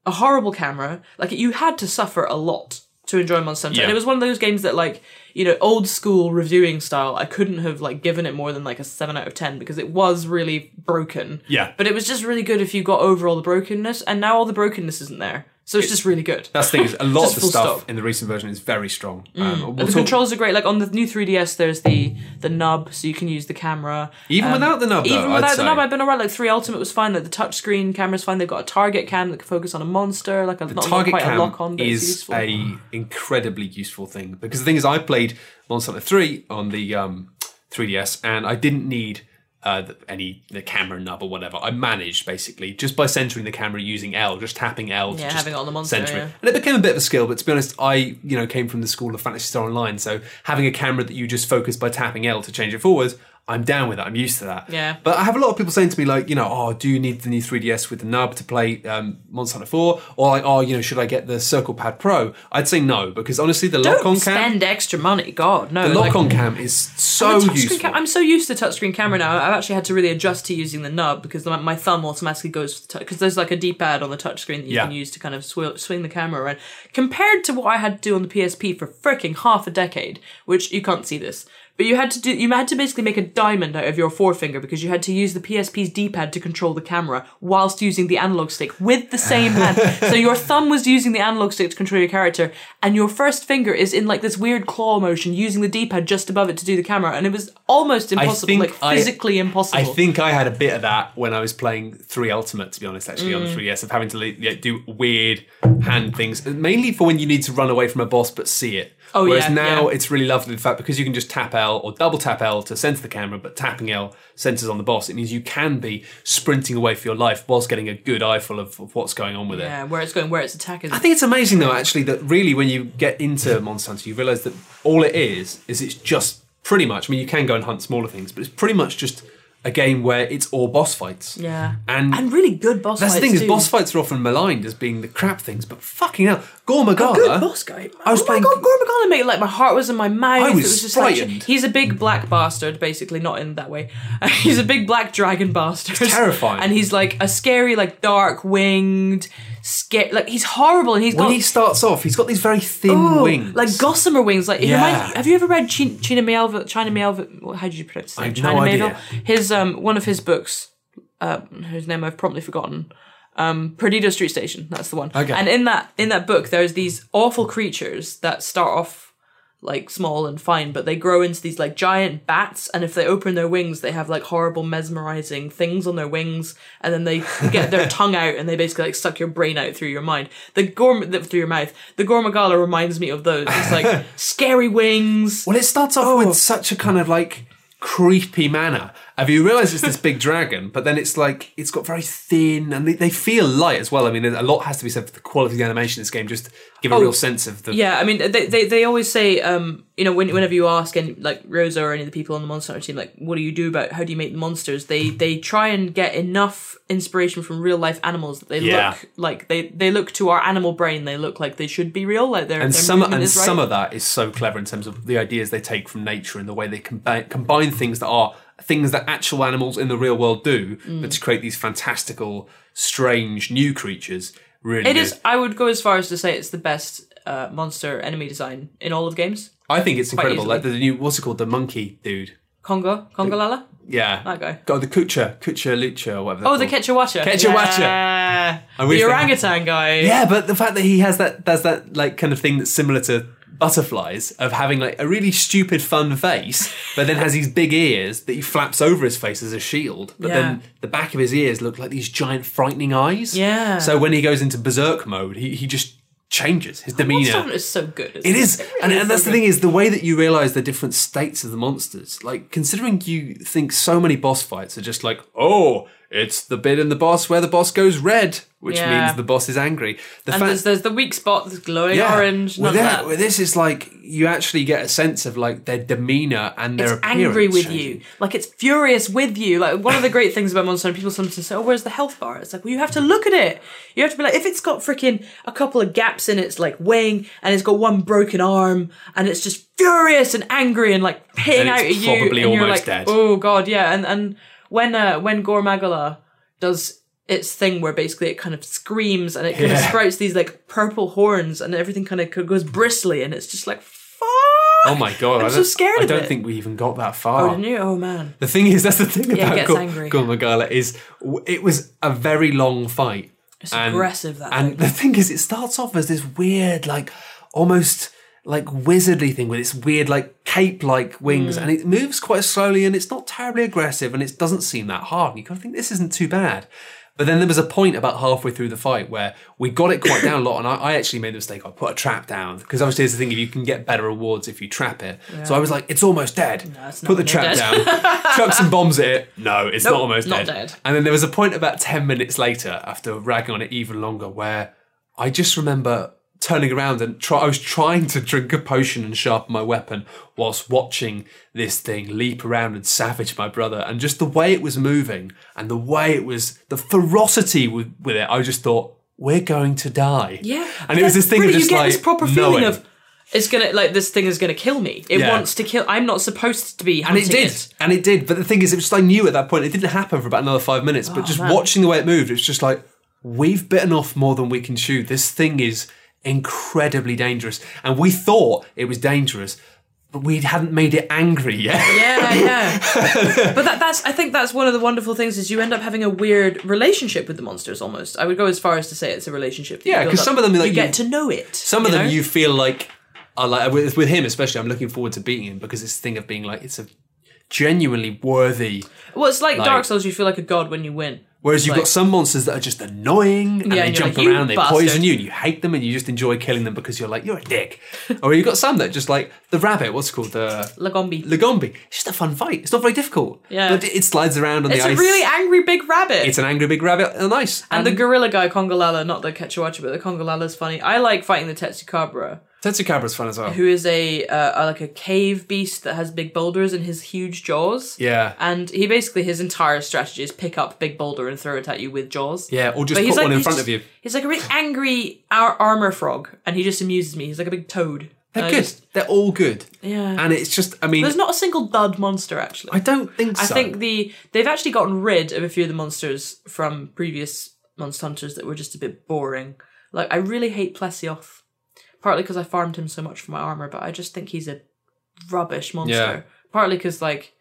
a horrible camera. Like you had to suffer a lot to enjoy Monster Hunter, Yeah. and it was one of those games that like you know old school reviewing style. I couldn't have like given it more than like a seven out of ten because it was really broken. Yeah. But it was just really good if you got over all the brokenness, and now all the brokenness isn't there. So it's just really good. That's the thing. Is a lot of the stuff stop. in the recent version is very strong. Um, we'll the talk- controls are great. Like on the new 3DS, there's the the nub, so you can use the camera. even Um, without the nub, though, Even I'd without the say. nub, I've been alright. Like three Ultimate was fine. Like the touchscreen camera's fine. They've got a target cam that can focus on a monster. Like a, not, not target quite a lock on, but it's is useful. a incredibly useful thing because the thing is, I played Monster Hunter Three on the um, 3DS, and I didn't need uh, the, any the camera nub or whatever. I managed basically just by centering the camera using L, just tapping L. to Yeah, just having it on the monster, center it. and it became a bit of a skill. But to be honest, I you know came from the school of Phantasy Star Online, so having a camera that you just focus by tapping L to change it forward. I'm down with that. I'm used to that. Yeah. But I have a lot of people saying to me, like, you know, oh, do you need the new 3DS with the nub to play um, Monster Hunter 4? Or like, oh, you know, should I get the Circle Pad Pro? I'd say no, because honestly, the Don't lock-on cam, spend extra money. God, no. the like- lock-on cam is so touchscreen useful. Ca- I'm so used to touchscreen camera now. I've actually had to really adjust to using the nub because my, my thumb automatically goes because there's like a D-pad on the touchscreen that you Yeah. can use to kind of swi- swing the camera around. Compared to what I had to do on the PSP for freaking half a decade, which you can't see this, but you had to do you had to basically make a diamond out of your forefinger because you had to use the PSP's D-pad to control the camera whilst using the analog stick with the same hand. so your thumb was using the analog stick to control your character, and your first finger is in like this weird claw motion using the D-pad just above it to do the camera, and it was almost impossible, like I- physically impossible. I think I had a bit of that when I was playing 3 Ultimate, to be honest, actually, on Mm. the 3DS, of having to like, yeah, do weird hand things, mainly for when you need to run away from a boss but see it. Oh, Whereas yeah, now yeah. it's really lovely, the fact, because you can just tap L or double tap L to center the camera, but tapping L centers on the boss, it means you can be sprinting away for your life whilst getting a good eyeful of, of what's going on with it. yeah, where it's going, where its attack is. I think it's amazing though, actually, that really when you get into Monster Hunter, you realise that all it is is it's just pretty much. I mean, you can go and hunt smaller things, but it's pretty much just a game where it's all boss fights. yeah, And, and really good boss fights. that's the thing is, boss fights are often maligned as being the crap things, but fucking hell, Gore Magala. Good boss guy. I was oh playing- my god, Gore Magala made like my heart was in my mouth. I was it was just like frightened. he's a big black bastard, basically not in that way. he's a big black dragon bastard. terrifying. And he's like a scary, like dark winged, scare. Like he's horrible, and he's When got he starts off, he's got these very thin oh, wings. like gossamer wings. Like Yeah. reminds- have you ever read China, China Miéville? China Miéville? How did you pronounce it? China no idea. His um one of his books, uh, whose name I've promptly forgotten. Um, Perdido Street Station. That's the one. Okay. And in that in that book, there's these awful creatures that start off like small and fine, but they grow into these like giant bats. And if they open their wings, they have like horrible mesmerizing things on their wings, and then they get their tongue out and they basically like suck your brain out through your mind. The gorm through your mouth. The Gore Magala reminds me of those. It's like scary wings. Well, it starts off Oh. with such a kind of like creepy manner. Have you realised it's this big dragon, but then it's like it's got very thin and they, they feel light as well. I mean, a lot has to be said for the quality of the animation in this game, just to give a real sense of the. Oh, Yeah, I mean, they, they, they always say, um, you know, when, whenever you ask any, like Ryozo or any of the people on the Monster Hunter team, like, what do you do about how do you make the monsters? They they try and get enough inspiration from real life animals that they Yeah. look like they they look to our animal brain. They look like they should be real. Like their And their some and is right. some of that is so clever in terms of the ideas they take from nature and the way they combine combine things that are things that actual animals in the real world do, Mm. but to create these fantastical, strange new creatures. Really, It is. I would go as far as to say it's the best uh, monster enemy design in all of games. I think it's incredible. easily. Like the new what's it called, the monkey dude. Congo, Congalala. Yeah, That guy. God, the Kucha, Kucha Lucha, or whatever. Oh, the. Kecha Wacha. Quechuacha. Yeah. I wish The they- orangutan guy. Yeah, but the fact that he has that does that like kind of thing that's similar to butterflies of having like a really stupid fun face, but then has these big ears that he flaps over his face as a shield. But Yeah. then the back of his ears look like these giant frightening eyes. Yeah. So when he goes into berserk mode, he, he just changes his demeanor. Is so good. It is, and, really and that's so the thing is the way that you realize the different states of the monsters. Like considering you think so many boss fights are just like, oh, it's the bit in the boss where the boss goes red, which Yeah. means the boss is angry. The And fact- there's, there's the weak spot that's glowing orange. With, None of that, with this is like you actually get a sense of like their demeanor and their It's angry with you. Like it's furious with you. Like one of the great things about Monster people sometimes say, "Oh, where's the health bar?" It's like, well, you have to look at it. You have to be like, if it's got freaking a couple of gaps in its like wing, and it's got one broken arm, and it's just furious and angry and like Then out at you, probably and you're like, dead. "Oh God, yeah." And and when uh, when Gore Magala does its thing where basically it kind of screams and it kind of sprouts these like purple horns and everything kind of goes bristly and it's just like fuck. Oh my god! I'm so scared I don't it. think we even got that far. Oh, you? Oh man. The thing is, that's the thing Yeah, about gets Gor- Gore Magala is it was a very long fight. It's aggressive, that And the thing is, it starts off as this weird, like almost like wizardly thing with its weird, like cape-like wings, mm. and it moves quite slowly, and it's not terribly aggressive, and it doesn't seem that hard. And you kind of think this isn't too bad. But then there was a point about halfway through the fight where we got it quite down a lot, and I, I actually made the mistake. I put a trap down because obviously, there's the thing: if you can get better rewards if you trap it. So I was like, "It's almost dead." it's put the trap dead. down, chuck some bombs at it. No, it's Nope, not almost not dead. dead. And then there was a point about ten minutes later, after ragging on it even longer, where I just remember turning around and try, I was trying to drink a potion and sharpen my weapon whilst watching this thing leap around and savage my brother. And just the way it was moving and the way it was, the ferocity with, with it, I just thought, we're going to die. Yeah, And it was this thing of really, just you get like this proper feeling knowing. of it's gonna like this thing is gonna kill me. It Yeah. wants to kill. I'm not supposed to be And it did, and it did. But the thing is, it was just I knew at that point it didn't happen for about another five minutes. but oh, just Oh, man. watching the way it moved, it's just like we've bitten off more than we can chew. This thing is incredibly dangerous, and we thought it was dangerous, but we hadn't made it angry yet. Yeah, yeah. but that, that's I think that's one of the wonderful things is you end up having a weird relationship with the monsters. Almost, I would go as far as to say it's a relationship. Yeah, you build 'cause up. some of them, like, you get to know it. Some of them know? you feel like are like with, with him especially. I'm looking forward to beating him because this thing of being like it's a genuinely worthy. Well, it's like, like- Dark Souls. You feel like a god when you win. Whereas you've Like- got some monsters that are just annoying and Yeah, they and jump like, "You around, they bastard." poison you, and you hate them, and you just enjoy killing them because you're like you're a dick. or you've got some that just like the rabbit. What's it called the Lagombi. Lagombi. It's just a fun fight. It's not very difficult. Yeah. but it slides around on It's the ice. It's a really angry big rabbit. it's an angry big rabbit. Oh, nice. and the gorilla guy, Congalala, not the Kecha Wacha, but the Congalala's funny. I like fighting the Tetsucabra, Tetsucabra's fun as well. who is a uh, like a cave beast that has big boulders in his huge jaws. Yeah. And he basically his entire strategy is pick up big boulder and throw it at you with jaws. Yeah, or just But put like one in front just- of you. He's like a really angry ar- armor frog, and he just amuses me. He's like a big toad. They're good. just- They're all good. yeah. And it's just, I mean, There's not a single dud monster actually. I don't think so. I think the they've actually gotten rid of a few of the monsters from previous Monster Hunters that were just a bit boring. Like I really hate Plesioth, partly because I farmed him so much for my armor, but I just think he's a rubbish monster. Yeah. Partly because like,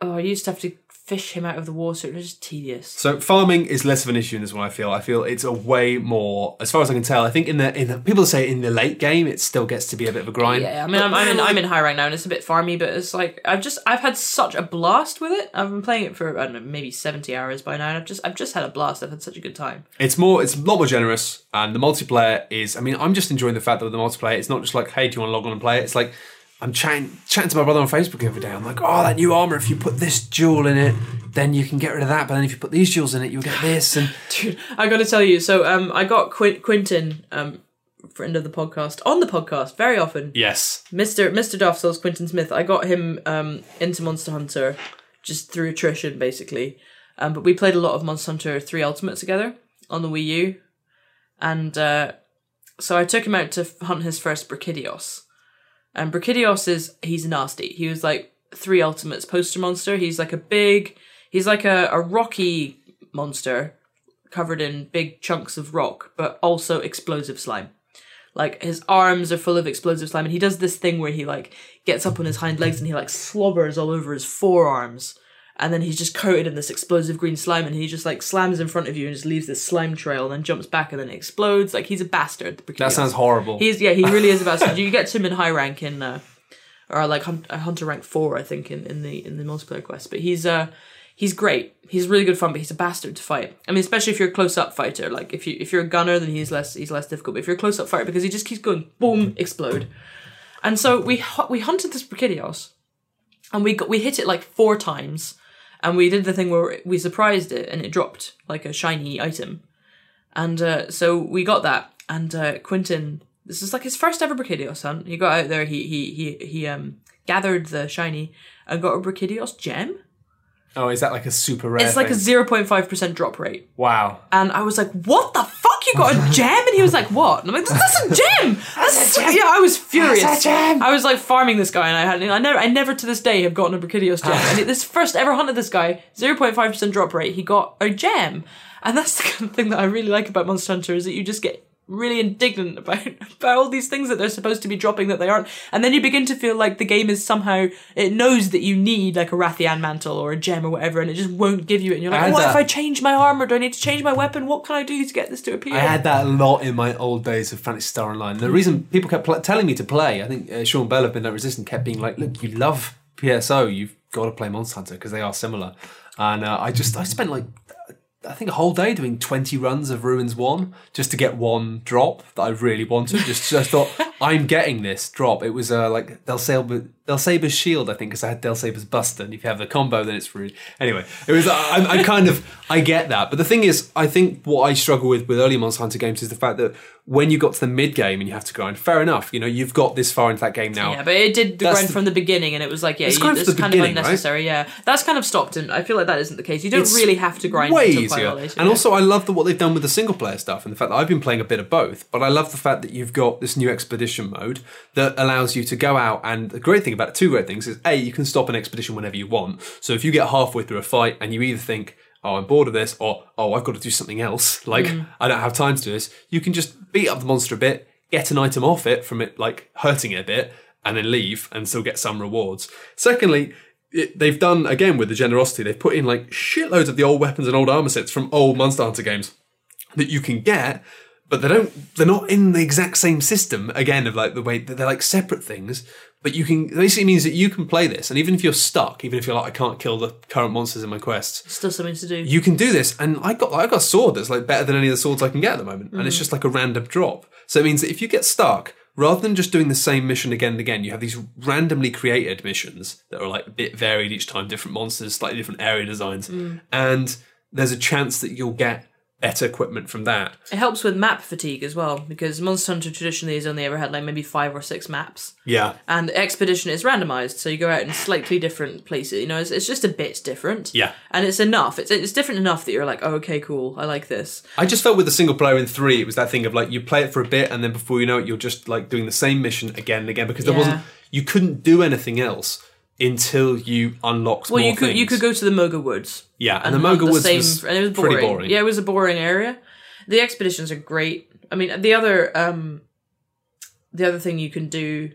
oh, I used to have to fish him out of the water. It was just tedious. So farming is less of an issue in this one. I feel. I feel it's a way more, as far as I can tell. I think in the in the people say in the late game it still gets to be a bit of a grind. Yeah, I mean, I'm, I'm in I'm in high rank now, and it's a bit farmy, but it's like I've just I've had such a blast with it. I've been playing it for I don't know maybe seventy hours by now, and I've just I've just had a blast. I've had such a good time. It's more. It's a lot more generous, and the multiplayer is. I mean, I'm just enjoying the fact that with the multiplayer, it's not just like, hey, do you want to log on and play it? It's like. I'm chatting, chatting to my brother on Facebook the other day. I'm like, oh, that new armor. If you put this jewel in it, then you can get rid of that. But then if you put these jewels in it, you'll get this. And Dude, I got to tell you. So, um, I got Quin- Quintin, um, friend of the podcast, on the podcast very often. yes, Mister Mister Darth Souls, Quintin Smith. I got him um into Monster Hunter just through attrition, basically. Um, but we played a lot of Monster Hunter Three Ultimate together on the Wii U, and uh, so I took him out to hunt his first Brachydios. And Brachydios is he's nasty. He was like Three Ultimates poster monster. He's like a big, he's like a, a rocky monster covered in big chunks of rock, but also explosive slime. Like his arms are full of explosive slime, and he does this thing where he like gets up on his hind legs and he like slobbers all over his forearms, and then he's just coated in this explosive green slime, and he just like slams in front of you and just leaves this slime trail, and then jumps back and then it explodes. Like he's a bastard. the that sounds horrible. He's yeah, he really is a bastard. you get to him in high rank in, uh, or like hun- uh, hunter rank four, I think, in, in the in the multiplayer quest. But he's uh he's great. He's really good fun, but he's a bastard to fight. I mean, especially if you're a close up fighter. Like if you if you're a gunner, then he's less he's less difficult. But if you're a close up fighter, because he just keeps going boom, explode. And so we we hunted this Brachydios, and we got we hit it like four times, and we did the thing where we surprised it and it dropped like a shiny item. And uh, so we got that, and uh, Quintin, this is like his first ever Brachydios hunt. He got out there, he he he he um gathered the shiny and got a Brachydios gem. Oh, is that like a super rare? It's like a zero point five percent drop rate, wow. and I was like, "What the fuck? You got a gem?" And he was like, "What?" And I'm like, "That's a gem." That's a Yeah, I was furious. That's a gem. I was like farming this guy, and I had I never I never to this day have gotten a Brachydios gem. and this first ever hunted this guy, zero point five percent drop rate. He got a gem, and that's the kind of thing that I really like about Monster Hunter is that you just get really indignant about, about all these things that they're supposed to be dropping that they aren't. And then you begin to feel like the game is somehow, it knows that you need like a Rathian mantle or a gem or whatever, and it just won't give you it. And you're like, had what if I change my armor? Do I need to change my weapon? What can I do to get this to appear? I had that a lot in my old days of Phantasy Star Online. The reason people kept pl- telling me to play, I think uh, Sean Bell of Midnight Resistant kept being like, "Look, you love PSO, you've got to play Monster Hunter because they are similar." And uh, I just I spent like I think a whole day doing twenty runs of Ruins One just to get one drop that I really wanted. Just just thought I'm getting this drop. It was uh, like Del Saber Del Saber's shield, I think, because I had Del Saber's Buster, and if you have the combo, then it's rude. Anyway, it was I, I kind of I get that, but the thing is, I think what I struggle with with early Monster Hunter games is the fact that when you got to the mid game and you have to grind, fair enough, you know, you've got this far into that game now. Yeah, but it did the grind the- from the beginning, and it was like, yeah, It's you, it's from kind of right? unnecessary. Yeah, that's kind of stopped, and I feel like that isn't the case. You don't It's really have to grind way easier. later. and yeah. also, I love the, what they've done with the single player stuff and the fact that I've been playing a bit of both. But I love the fact that you've got this new expedition mode that allows you to go out. And the great thing about it, two great things is a you can stop an expedition whenever you want. So if you get halfway through a fight and you either think. Oh, I'm bored of this, or oh, I've got to do something else. Like Mm. I don't have time to do this. You can just beat up the monster a bit, get an item off it from it, like hurting it a bit, and then leave and still get some rewards. Secondly, it, they've done again with the generosity. They've put in like shitloads of the old weapons and old armor sets from old Monster Hunter games that you can get, but they don't. They're not in the exact same system. Again, of like the way that they're like separate things. But you can basically means that you can play this, and even if you're stuck, even if you're like I can't kill the current monsters in my quests, still something to do. you can do this. And I got I got a sword that's like better than any of the swords I can get at the moment, and it's mm. just like a random drop. So it means that if you get stuck, rather than just doing the same mission again and again, you have these randomly created missions that are like a bit varied each time, different monsters, slightly different area designs, mm. and there's a chance that you'll get better equipment from that. It helps with map fatigue as well because Monster Hunter traditionally has only ever had like maybe five or six maps, Yeah. and Expedition is randomized, so you go out in slightly different places. You know, it's, it's just a bit different. Yeah. and it's enough. It's it's different enough that you're like, oh, okay, cool, I like this. I just felt with the single player in three, it was that thing of like you play it for a bit, and then before you know it, you're just like doing the same mission again and again because there Yeah. wasn't you couldn't do anything else until you unlocked Well, you could you could go to the Moga Woods. Yeah, and, the hunt Moga Woods same- was, and it was boring. pretty boring. Yeah, it was a boring area. The expeditions are great. I mean, the other um, the other thing you can do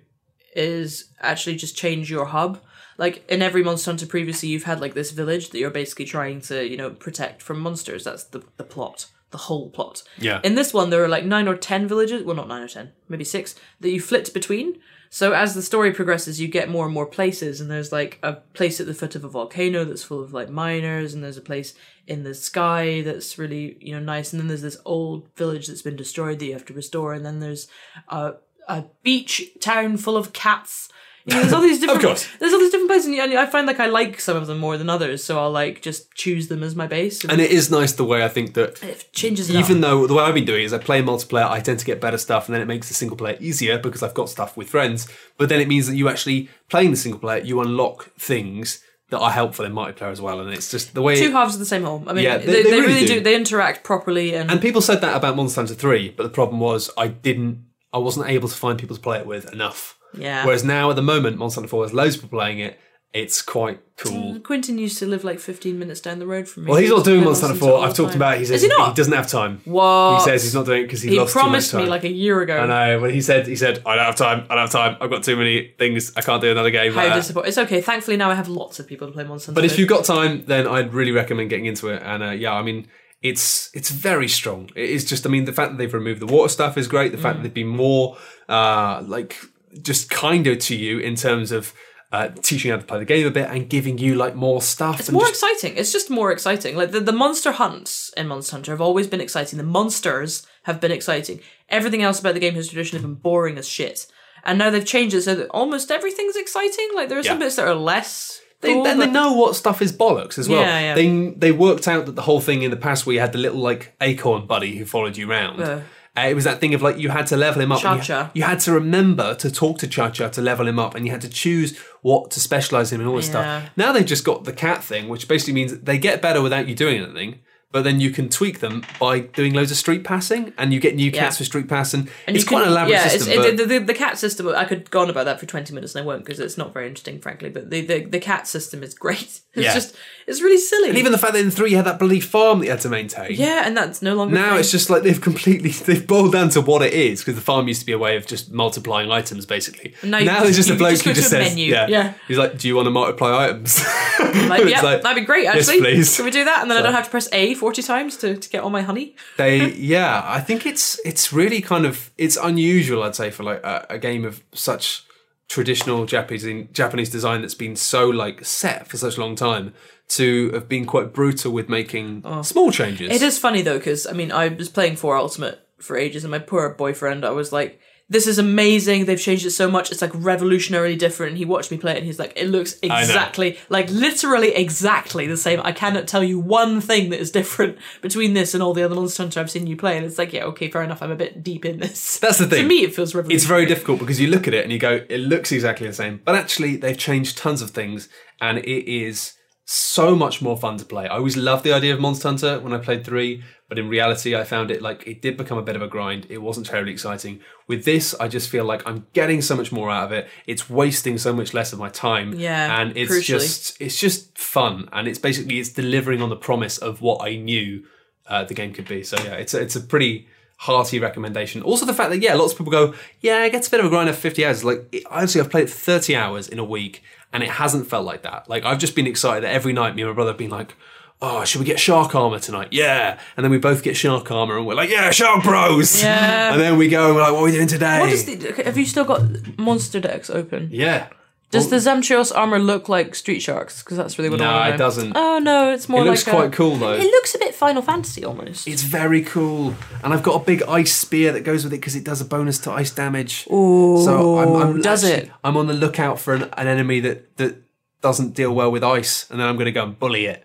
is actually just change your hub. Like in every Monster Hunter previously, you've had like this village that you're basically trying to you know protect from monsters. That's the the plot, the whole plot. Yeah. In this one, there are like nine or ten villages. Well, not nine or ten, maybe six that you flit between. So as the story progresses, you get more and more places, and there's like a place at the foot of a volcano that's full of like miners, and there's a place in the sky that's really you know nice, and then there's this old village that's been destroyed that you have to restore, and then there's a a beach town full of cats. You know, there's all these different. of course. There's all these different places, and I find like I like some of them more than others, so I'll like just choose them as my base. And, And it is nice the way I think that it changes it even up. though the way I've been doing it is I play multiplayer, I tend to get better stuff, and then it makes the single player easier because I've got stuff with friends. But then it means that you actually playing the single player, you unlock things that are helpful in multiplayer as well. And it's just the way. two halves of the same whole. I mean, Yeah, they, they- they, they really, really do. do. They interact properly, and, and people said that about Monster Hunter Three, but the problem was I didn't, I wasn't able to find people to play it with enough. Yeah. Whereas now at the moment, Monster Hunter Four has loads of people playing it. It's quite cool. Quintin used to live like 15 minutes down the road from me. Well, he's not doing Monster Hunter Four. I've talked about. it. He says Is he doesn't have time. What? He says he's not doing it because he, He lost promised too much time. He promised me like a year ago. I know. When he said, he said, I don't have time. I don't have time. I've got too many things. I can't do another game. How like disappointing. It's okay. Thankfully, now I have lots of people to play Monster Hunter. But if you've got time, then I'd really recommend getting into it. And uh, yeah, I mean, it's it's very strong. It is just, I mean, the fact that they've removed the water stuff is great. The Mm. fact that they've been more uh, like just kinder to you in terms of uh, teaching you how to play the game a bit and giving you like more stuff. It's more just- exciting. It's just more exciting. Like the, the monster hunts in Monster Hunter have always been exciting. The monsters have been exciting. Everything else about the game has traditionally been boring as shit. And now they've changed it so that almost everything's exciting. Like there are some Yeah. bits that are less. They, cool, and they know what stuff is bollocks as well. Yeah, yeah. They they worked out that the whole thing in the past where you had the little like acorn buddy who followed you around. Uh. Uh, it was that thing of like you had to level him up. and you- Cha-Cha. You, had to remember to talk to Cha Cha to level him up, and you had to choose what to specialize him in all this Yeah. stuff. Now they've just got the cat thing, which basically means they get better without you doing anything. But then you can tweak them by doing loads of street passing, and you get new cats Yeah. for street passing. And it's quite can- an elaborate yeah, system. It, the, the, the cat system. I could go on about that for twenty minutes, and I won't because it's not very interesting, frankly. But the, the, the cat system is great. It's Yeah. just it's really silly. and even the fact that in three you had that bloody farm that you had to maintain. yeah, and that's no longer Now free. it's just like they've completely they've boiled down to what it is because the farm used to be a way of just multiplying items basically. now you now just- there's just you a bloke just who just says, menu. yeah. Yeah. he's like, "Do you want to multiply items?" like, yeah, like, that'd be great. "Yes, Actually, please." can we do that? And then I don't have to press A forty times to, to get all my honey. they yeah i think it's it's really kind of it's unusual i'd say for like a, a game of such traditional japanese japanese design that's been so like set for such a long time to have been quite brutal with making oh. small changes Oh. It is funny though, because I mean, I was playing for Ultimate for ages, and my poor boyfriend, I was like, "This is amazing! They've changed it so much. It's like revolutionarily different." And he watched me play it, and he's like, "It looks exactly, like literally exactly the same. I cannot tell you one thing that is different between this and all the other Monster Hunter I've seen you play." And it's like, yeah, okay, fair enough. I'm a bit deep in this. That's the thing. To me, it feels revolutionary. it's very difficult because you look at it and you go it looks exactly the same but actually they've changed tons of things and it is so much more fun to play i always loved the idea of monster hunter when i played 3 but in reality i found it like it did become a bit of a grind it wasn't terribly exciting with this i just feel like i'm getting so much more out of it it's wasting so much less of my time Yeah, and it's crucially. just it's just fun and it's basically it's delivering on the promise of what i knew uh, the game could be. So yeah, it's a, it's a pretty hearty recommendation. Also, the fact that yeah, lots of people go, yeah, it gets a bit of a grind after fifty hours. Like it, honestly, I've played thirty hours in a week, and it hasn't felt like that. Like I've just been excited that every night me and my brother have been like. Oh, should we get shark armor tonight? Yeah, and then we both get shark armor, and we're like, "Yeah, shark bros!" Yeah. and then we go and we're like, "What are we doing today?" What does the, have you still got monster decks open? yeah, Does the Zamtrios armor look like Street Sharks? Because that's really what I no, want to it know. doesn't. Oh no, it's more it looks like a- quite cool though. It looks a bit Final Fantasy almost. It's very cool, and I've got a big ice spear that goes with it because it does a bonus to ice damage. Ooh, so I'm, I'm does actually- it? I'm on the lookout for an, an enemy that that doesn't deal well with ice, and then I'm going to go and bully it.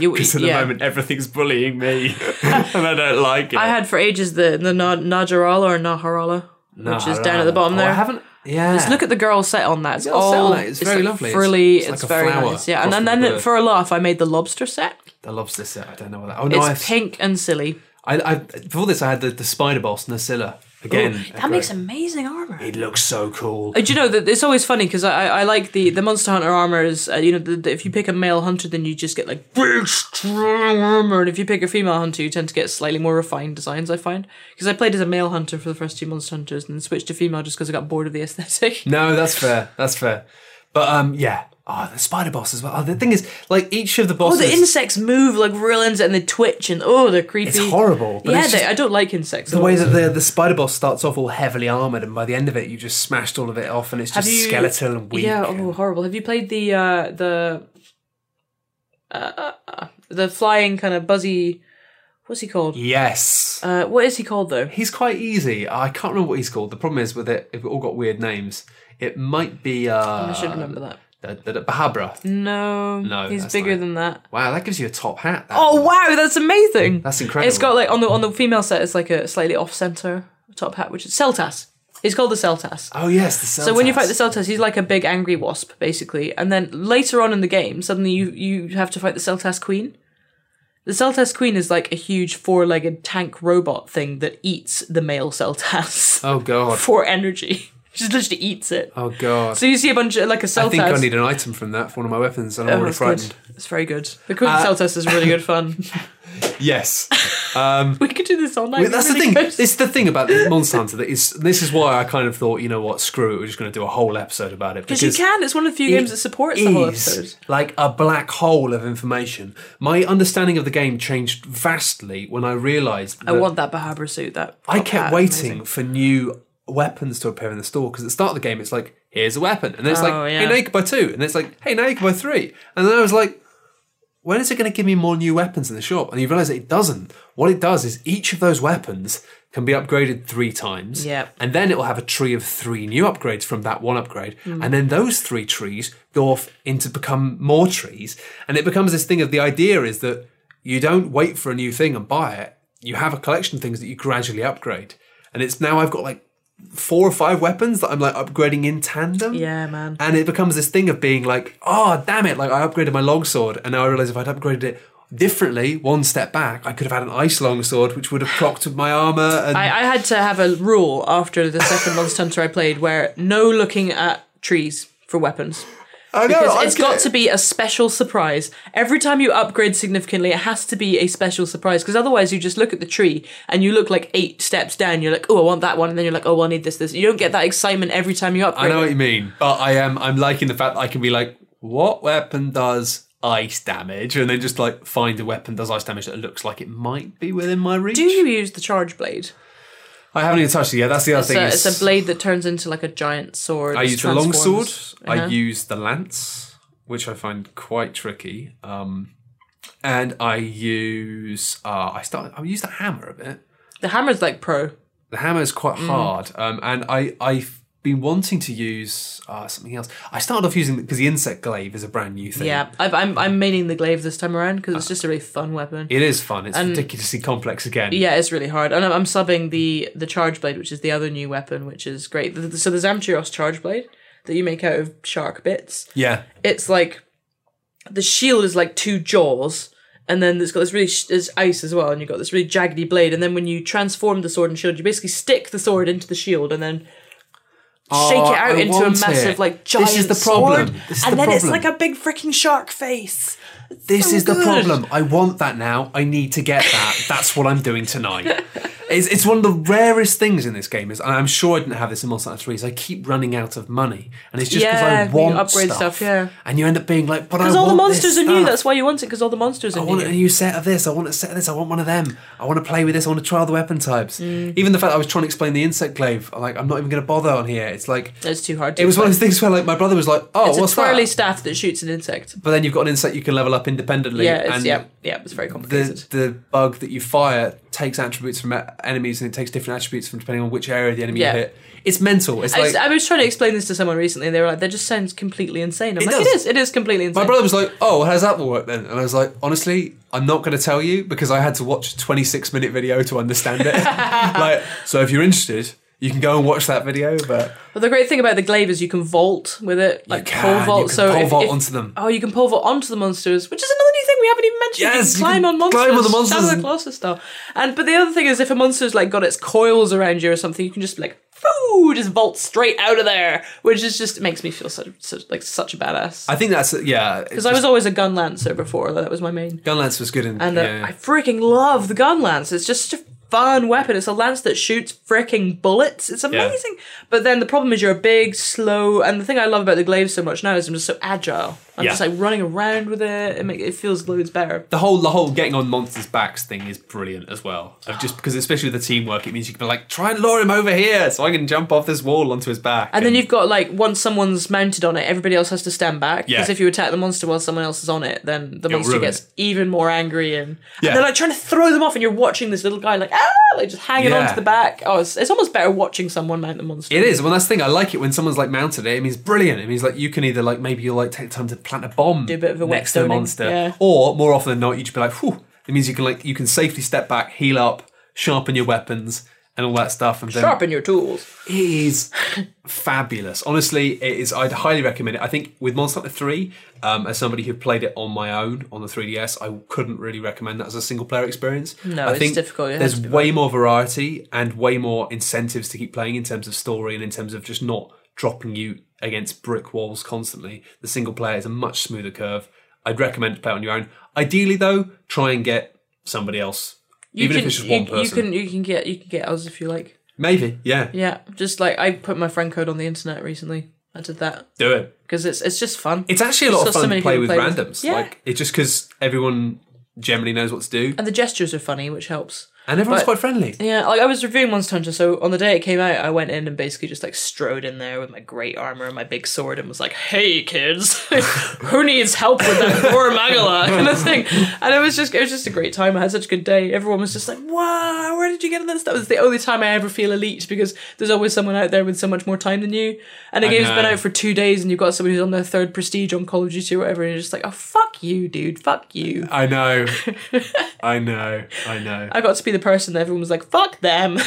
Because at yeah. the moment everything's bullying me, and I don't like it. I had for ages the the Na- Najarala or Naharala, which is down at the bottom Oh, there. I haven't. Yeah, Just look at the girl set on that. It's all that, it's very lovely. It's- Frilly. it's It's, like very nice. Yeah, and, the then bird. for a laugh, I made the lobster set. the lobster set. I don't know what that. Oh no, It's I've, pink and silly. I, I before this I had the, the spider boss Nerscylla again. Ooh, that makes amazing armor. It looks so cool. Uh, Do you know that it's always funny because I, I I like the the Monster Hunter armor is uh, you know the, the, if you pick a male hunter then you just get like big strong armor and if you pick a female hunter you tend to get slightly more refined designs I find because I played as a male hunter for the first two Monster Hunters and then switched to female just because I got bored of the aesthetic. No, that's fair. That's fair. But um, yeah. Oh, the spider boss as well. Oh, the thing is, like each of the bosses. Oh, the insects move like real insects and they twitch and oh they're creepy. it's horrible. Yeah, it's they, I don't like insects. the way that the the spider boss starts off all heavily armored, and by the end of it, you just smashed all of it off, and it's just you- skeletal and weak. Yeah, oh, horrible. Have you played the uh, the uh, uh, the flying kind of buzzy? What's he called? Yes. Uh, what is he called though? He's quite easy. I can't remember what he's called. The problem is with it, if it all got weird names. It might be uh, I should remember that. The, the, the Bahabra. No, No, he's that's bigger not it. than that. Wow, that gives you a top hat. that Oh one. wow, that's amazing! That's incredible. It's got like on the on the female set, it's like a slightly off center top hat, which is Seltas. He's called the Seltas. Oh yes, the Seltas. So when you fight the Seltas. Seltas, he's like a big angry wasp, basically. And then later on in the game, suddenly you you have to fight the Seltas Queen. The Seltas Queen is like a huge four-legged tank robot thing that eats the male Seltas Oh god. for energy. She just literally eats it. Oh god. So you see a bunch of like a Seltas. I think I need an item from that for one of my weapons, and I'm Oh, already frightened. good. It's very good. The Queen Uh, test is really good fun. Yes. we could do this all night. Well, that's the thing. good. Is the thing about Monster Hunter. That is, this is why I kind of thought, you know what, screw it. We're just going to do a whole episode about it Because you can. It's one of the few games that supports the whole episode. like a black hole of information. My understanding of the game changed vastly when I realised that I want that Bahabra suit. That I kept waiting amazing. for new weapons to appear in the store because at the start of the game it's like here's a weapon. And then it's Oh, like yeah. hey now you can buy two. And then it's like hey now you can buy three. And then I was like when is it going to give me more new weapons in the shop? And you realise that it doesn't. What it does is each of those weapons can be upgraded three times Yep. and then it will have a tree of three new upgrades from that one upgrade. Hmm. and then those three trees go off into become more trees. And it becomes this thing of the idea is that you don't wait for a new thing and buy it. You have a collection of things that you gradually upgrade. And it's now i've got like four or five weapons that i'm like upgrading in tandem Yeah, man. and it becomes this thing of being like oh damn it like i upgraded my longsword and now i realize if i'd upgraded it differently, one step back, I could have had an ice longsword, which would have with my armor. And I, I had to have a rule after the second Monster Hunter I played where no looking at trees for weapons. I know Because it's got it. to be a special surprise. Every time you upgrade significantly, it has to be a special surprise. Because otherwise, you just look at the tree and you look like eight steps down. You're like, oh, I want that one, and then you're like, oh, I need this, this. You don't get that excitement every time you upgrade. I know it. what you mean, but I am. I'm liking the fact that I can be like, what weapon does ice damage, and then just like find a weapon does ice damage that looks like it might be within my reach. Do you use the charge blade? I haven't even touched it yet. That's the other It's thing. a, is it's a blade that turns into like a giant sword. I use the long sword. I Uh-huh. use the lance, which I find quite tricky. Um, and I use. Uh, I start. I use the hammer a bit. The hammer's like pro. The hammer is quite Mm. hard, um, and I I've been wanting to use uh, something else. I started off using because the insect glaive is a brand new thing. Yeah, I've, I'm I'm maining the glaive this time around because it's just a really fun weapon. It is fun. It's ridiculously complex again. Yeah, it's really hard, and I'm, I'm subbing the the charge blade, which is the other new weapon, which is great. So the Zamtrios charge blade that you make out of shark bits, Yeah. it's like the shield is like two jaws, and then it's got this really there's ice as well, and you've got this really jaggedy blade, and then when you transform the sword and shield, you basically stick the sword into the shield, and then. Shake Oh, it out I into a massive, it. like giant This is the problem. sword, and the then it's like a big freaking shark face. This so is the problem. I want that now. I need to get that. That's what I'm doing tonight. It's, it's one of the rarest things in this game. Is and I'm sure I didn't have this in Monster Hunter 3. Is I keep running out of money, and it's just because Yeah, I want upgrade stuff. stuff, yeah. And you end up being like, but I Because all the monsters are new. That's why you want it. Because all the monsters are new. I want a new set of this. I want a set of this. I want one of them. I want to play with this. I want to try all the weapon types. Mm. Even the fact I was trying to explain the insect glaive, I'm like, I'm not even going to bother on here. It's like It's too hard. To it was one of explain. those things where like my brother was like, oh, It's what's a twirly that? staff that shoots an insect. But then you've got an insect you can level up independently. Yeah, it's, and yeah, yeah. It's very complicated. the bug that you fire takes attributes from enemies and it takes different attributes from depending on which area the enemy Yeah. hit. It's mental. It's I, like was, I was trying to explain this to someone recently, and they were like, "That just sounds completely insane." I'm It like, does. "It is. It is completely insane." my brother was like, "Oh, how does that work then?" And I was like, "Honestly, I'm not going to tell you because I had to watch a 26 minute video to understand it." like, so if you're interested, you can go and watch that video. But But the great thing about the glaive is you can vault with it, like can, pole you vault. can so pole if, vault if- onto them. Oh, you can pole vault onto the monsters, which is another new thing we haven't even mentioned. Yes, you you can climb can on monsters. climb on the monsters of the Colossus style. And but the other thing is, if a monster's like got its coils around you or something, you can just like, "Foo!" just vault straight out of there, which is just makes me feel such, such like such a badass. I think that's yeah. Because I was always a gun lancer before. That was my main. Gun Lance was good in And uh, yeah. I freaking love the gun lance. It's just such a fun weapon. It's a lance that shoots freaking bullets. It's amazing. But then the problem is you're a big, slow, and the thing I love about the glaive so much now is I'm just so agile. I'm Yeah. just like running around with it. It, make, it feels loads better. the whole the whole getting on monsters' backs thing is brilliant as well. Of just because especially with the teamwork, it means you can be like, try and lure him over here so I can jump off this wall onto his back. And then you've got like once someone's mounted on it, everybody else has to stand back. Yeah. Because if you attack the monster while someone else is on it, then the monster gets it. even more angry and, Yeah. and they're like trying to throw them off, and you're watching this little guy like ah, like just hanging Yeah. onto the back. Oh, it's, it's almost better watching someone mount the monster. It is. Well, that's the thing. I like it when someone's like mounted it. It means brilliant. It means like you can either like maybe you'll like take time to plant a bomb Do a bit of a next to stoning, monster, yeah. or more often than not, you just be like, whew. It means you can like you can safely step back, heal up, sharpen your weapons, and all that stuff. And then Sharpen your tools. it is fabulous. Honestly, it is. I'd highly recommend it. I think with Monster Hunter Three, um, as somebody who played it on my own on the 3DS, I couldn't really recommend that as a single player experience. No, I it's difficult. It There's way more variety and way more incentives to keep playing in terms of story and in terms of just not dropping you against brick walls constantly. The single player is a much smoother curve. I'd recommend to play on your own. Ideally, though, try and get somebody else, You even can, if it's just you, one person. You can you can get you can get us if you like. Maybe, yeah, Yeah, just like I put my friend code on the internet recently. I did that do it. because it's it's just fun. It's actually a lot So- of fun many to play with play with- randoms. Yeah. Like it's just because everyone generally knows what to do, and the gestures are funny, which helps. And everyone's But- quite friendly. Yeah, like I was reviewing Monster Hunter, so on the day it came out, I went in and basically just like strode in there with my great armor and my big sword and was like, "Hey kids, who needs help with that Gore Magala?" kind of thing. And it was just it was just a great time. I had such a good day. Everyone was just like, "Wow, where did you get in this?" That was the only time I ever feel elite because there's always someone out there with so much more time than you. And the I game's been out for two days, and you've got somebody who's on their third prestige on Call of Duty or whatever, and you're just like, "Oh fuck you, dude, fuck you." I know, I know, I know. I got to be the person that everyone was like, "Fuck them."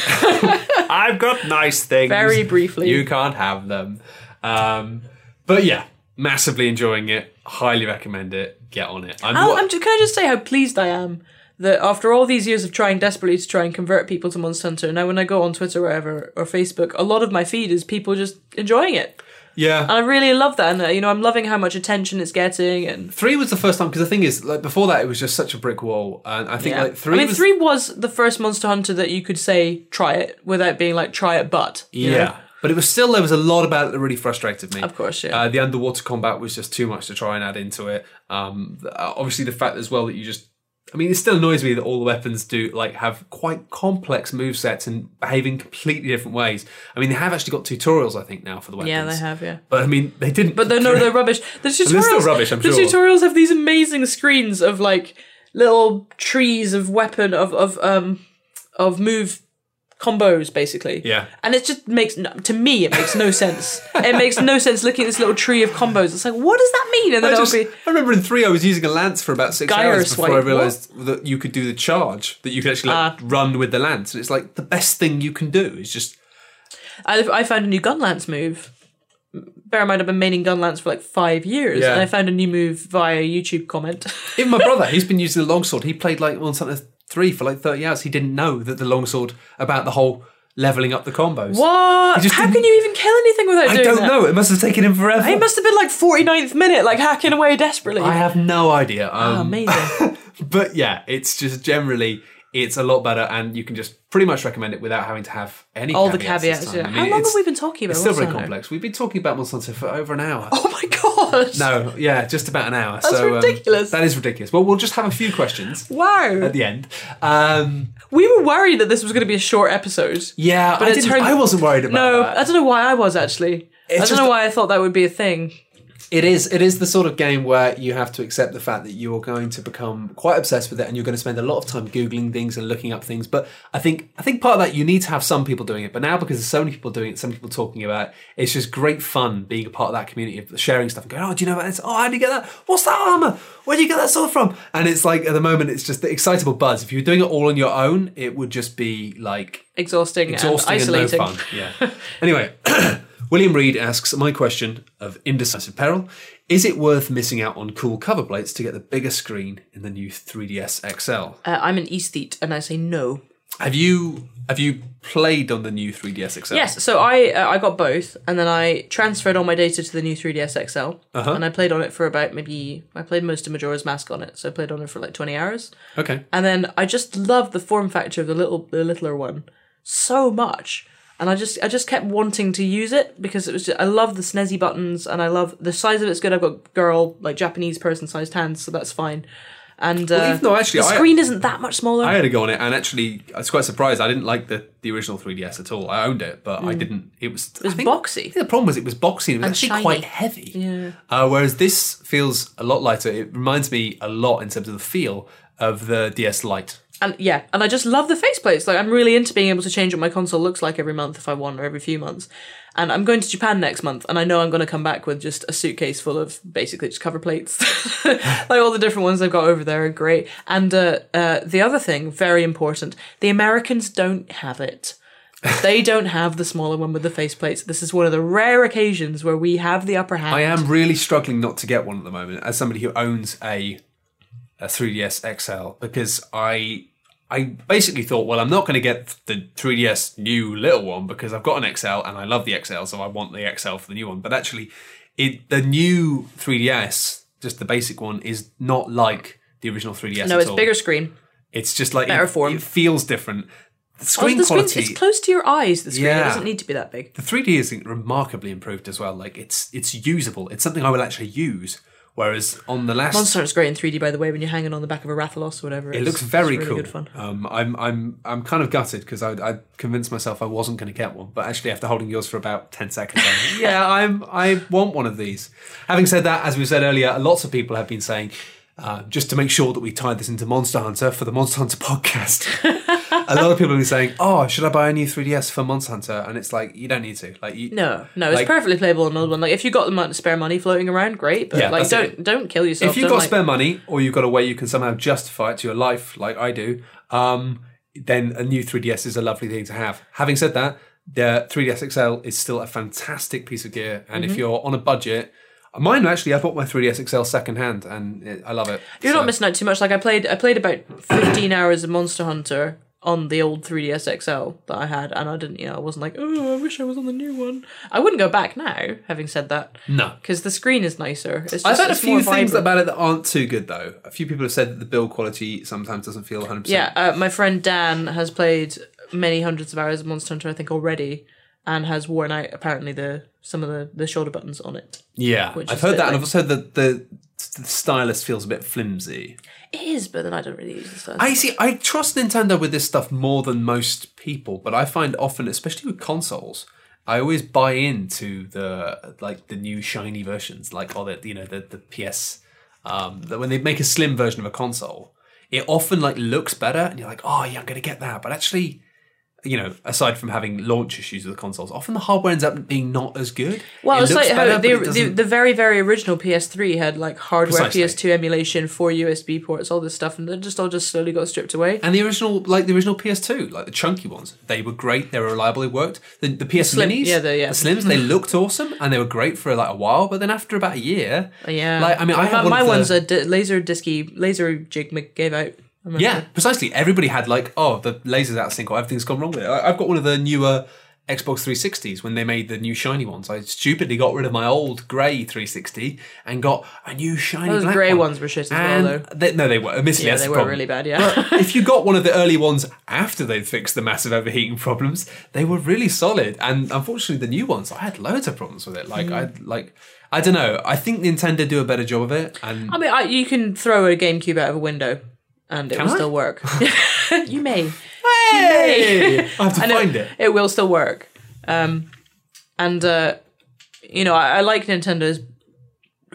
I've got nice things. Very briefly. you can't have them. Um, but yeah, massively enjoying it. Highly recommend it. Get on it. I'm, wa- I'm, can I just say how pleased I am that after all these years of trying desperately to try and convert people to Monster Hunter, now when I go on Twitter or whatever or Facebook, a lot of my feed is people just enjoying it, yeah. and I really love that. And uh, you know, I'm loving how much attention it's getting. And Three was the first time because the thing is, like before that, it was just such a brick wall, and I think yeah, like three I mean, was three was the first Monster Hunter that you could say try it without being like try it, but you yeah. know? But it was still there was a lot about it that really frustrated me. Of course, yeah. Uh, the underwater combat was just too much to try and add into it. Um, uh, obviously, the fact as well that you just. I mean, it still annoys me that all the weapons do like have quite complex move sets and behave in completely different ways. I mean, they have actually got tutorials, I think, now for the weapons. yeah, they have, yeah. But I mean, they didn't. But they're no, they're rubbish. The tutorials, they're still rubbish, I'm the sure. tutorials have these amazing screens of like little trees of weapon of of um of move combos basically. Yeah. And it just makes to me it makes no sense. it makes no sense looking at this little tree of combos. It's like what does that mean? And then I, just, be I remember in three, I was using a lance for about six Gyro hours before I swipe, realised that you could do the charge, that you could actually like, Ah. run with the lance. And it's like the best thing you can do is just. I, I found a new gun lance move. Bear in mind, I've been maining gun lance for like five years, Yeah. and I found a new move via a YouTube comment. Even my brother, he's been using the longsword. He played like Monster Hunter 3 for like 30 hours. He didn't know that the longsword, about the whole leveling up the combos. what? How can you even kill anything without I doing I don't that? know. It must have taken him forever. It must have been like 49th minute, like hacking away desperately. I have no idea. Oh, Um, amazing. but yeah, it's just generally it's a lot better, and you can just pretty much recommend it without having to have any All the caveats. Yeah. I mean, How long have we been talking about? It's still very complex. We've been talking about Monsanto for over an hour. Oh my god! No, yeah, just about an hour. That's so, um, ridiculous. that is ridiculous. Well, we'll just have a few questions Wow. at the end. Um, We were worried that this was going to be a short episode. yeah, But I, it didn't, turned- I wasn't worried about it. No, that. I don't know why I was actually. I don't know why I thought that would be a thing. It is. It is the sort of game where you have to accept the fact that you are going to become quite obsessed with it, and you're going to spend a lot of time googling things and looking up things. But I think I think part of that you need to have some people doing it. But now because there's so many people doing it, so many people talking about it, it's just great fun being a part of that community of sharing stuff and going, "Oh, do you know about this? Oh, how do you get that? What's that armor? Where do you get that sword from?" And it's like at the moment, it's just the excitable buzz. If you were doing it all on your own, it would just be like Exhausting, exhausting and and, no isolating. fun. Yeah. anyway, William Reed asks my question of indecisive peril: Is it worth missing out on cool cover plates to get the bigger screen in the new 3ds XL? Uh, I'm an aesthete, and I say no. Have you have you played on the new 3ds XL? Yes, so I uh, I got both, and then I transferred all my data to the new 3ds XL, Uh-huh. and I played on it for about maybe I played most of Majora's Mask on it, so I played on it for like 20 hours, Okay. and then I just loved the form factor of the little the littler one so much, and I just I just kept wanting to use it because it was just, I love the snazzy buttons, and I love the size of it's good. I've got girl like Japanese person sized hands, so that's fine. And uh, even though actually the I- screen isn't that much smaller. I had a go on it, and actually, I was quite surprised. I didn't like the, the original 3DS at all. I owned it, but I didn't. It was Mm. it was boxy. the problem was it was boxy and it was And actually shiny. quite heavy. Yeah. Uh, whereas this feels a lot lighter. It reminds me a lot in terms of the feel of the DS Lite. And yeah, and I just love the faceplates. Like I'm really into being able to change what my console looks like every month if I want, or every few months. And I'm going to Japan next month, and I know I'm going to come back with just a suitcase full of basically just cover plates. like all the different ones I've got over there are great. And uh, uh, the other thing, very important, the Americans don't have it. they don't have the smaller one with the faceplates. This is one of the rare occasions where we have the upper hand. I am really struggling not to get one at the moment as somebody who owns a a 3DS XL because I I basically thought, well, I'm not going to get the 3DS new little one because I've got an XL and I love the XL, so I want the XL for the new one. But actually, it the new 3DS, just the basic one, is not like the original 3DS. no, at it's all. bigger screen. It's just like better it, form. It feels different. The Also, screen the quality. it's close to your eyes. The screen it doesn't need to be that big. the 3D is remarkably improved as well. Like it's it's usable. It's something I will actually use. Whereas on the last Monster Hunter's great in 3D, by the way, when you're hanging on the back of a Rathalos or whatever. It looks very really cool. good fun. Um, I'm I'm I'm kind of gutted because I, I convinced myself I wasn't going to get one, but actually after holding yours for about ten seconds, I'm yeah, I'm I want one of these. Having said that, as we said earlier, lots of people have been saying. Uh, just to make sure that we tie this into Monster Hunter for the Monster Hunter podcast, a lot of people have been saying, "Oh, should I buy a new 3DS for Monster Hunter?" And it's like you don't need to. Like, you, No, no, it's Like- perfectly playable on old one. Like if you got the spare money floating around, great. But Yeah, like, don't it. don't kill yourself. if you've got like- spare money or you've got a way you can somehow justify it to your life like i do um, then a new 3ds is a lovely thing to have having said that the 3ds xl is still a fantastic piece of gear and Mm-hmm. if you're on a budget Mine actually, I bought my 3DS XL secondhand, and it, I love it. You're So- not missing out too much. Like I played, I played about 15 hours of Monster Hunter on the old 3DS XL that I had, and I didn't, you know, I wasn't like, oh, I wish I was on the new one. I wouldn't go back now. Having said that, No. because the screen is nicer. It's just, I've had a few things vibrant. about it that aren't too good though. A few people have said that the build quality sometimes doesn't feel 100%. Yeah, uh, my friend Dan has played many hundreds of hours of Monster Hunter, I think already, and has worn out apparently the some of the, the shoulder buttons on it. Yeah. Which I've heard that, and I've also heard that the, the stylus feels a bit flimsy. It is, but then I don't really use the stuff. I see. I trust Nintendo with this stuff more than most people, but I find often, especially with consoles, I always buy into the like the new shiny versions, like or the you know the the PS. Um, that when they make a slim version of a console, it often like looks better, and you're like, oh yeah, I'm gonna get that. But actually, you know, aside from having launch issues with the consoles, often the hardware ends up being not as good. Well, It it's looks like better, the, the the very very original PS3 had like hardware Precisely. PS2 emulation, four USB ports, all this stuff, and they just all just slowly got stripped away. And the original, like the original PS2, like the chunky ones, they were great. They were reliable. They worked. The, the PS slim- Minis, yeah, the- yeah. Slims, they looked awesome and they were great for like a while. But then after about a year, Yeah, like I mean, I my, have one my the, one's a laser disky laser jig gave out. Yeah, precisely. Everybody had like, oh, the lasers out of sync or everything's gone wrong with it. I, I've got one of the newer Xbox 360s when they made the new shiny ones. I stupidly got rid of my old grey 360 and got a new shiny those grey one. ones were shit as well, though. they, no, they were. Admittedly, Yeah, they the were problem. really bad. Yeah, if you got one of the early ones after they'd fixed the massive overheating problems, they were really solid. And unfortunately, the new ones, I had loads of problems with it. Like hmm. I like, I don't know. I think Nintendo do a better job of it. And I mean, I, you can throw a GameCube out of a window, and it Can will I? still work. you may. hey, I have to know, find it. It will still work. Um, and uh, you know, I, I like Nintendo's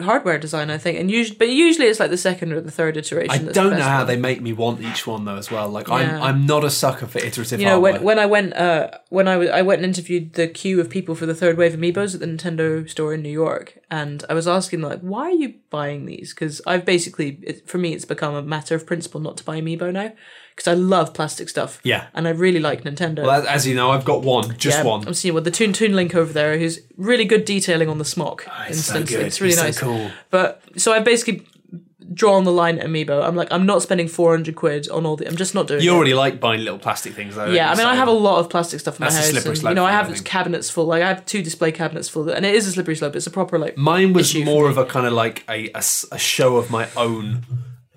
hardware design. I think, and usually, but usually it's like the second or the third iteration. I don't know how one. they make me want each one though as well. Like Yeah. I'm I'm not a sucker for iterative You know, when, when I went uh, when I, w- I went and interviewed the queue of people for the third wave amiibos at the Nintendo store in New York, and I was asking like, why are you buying these? Because I've basically, it, for me, it's become a matter of principle not to buy amiibo now, because I love plastic stuff. Yeah. and I really like Nintendo. well, as, you know, I've got one, just Yeah, one. I'm seeing well the Toon Toon Link over there, who's really good detailing on the smock. Ah, it's so good. It's really He's so cool. But so I basically drawn the line at Amiibo. I'm like, I'm not spending 400 quid on all the. I'm just not doing it. You it. already like buying little plastic things though. Yeah, I mean, I have a lot of plastic stuff in my house. slippery and, you know, I thing, have think. cabinets full. Like, I have two display cabinets full, and it is a slippery slope. It's a proper like. Mine was more of a kind of like a a show of my own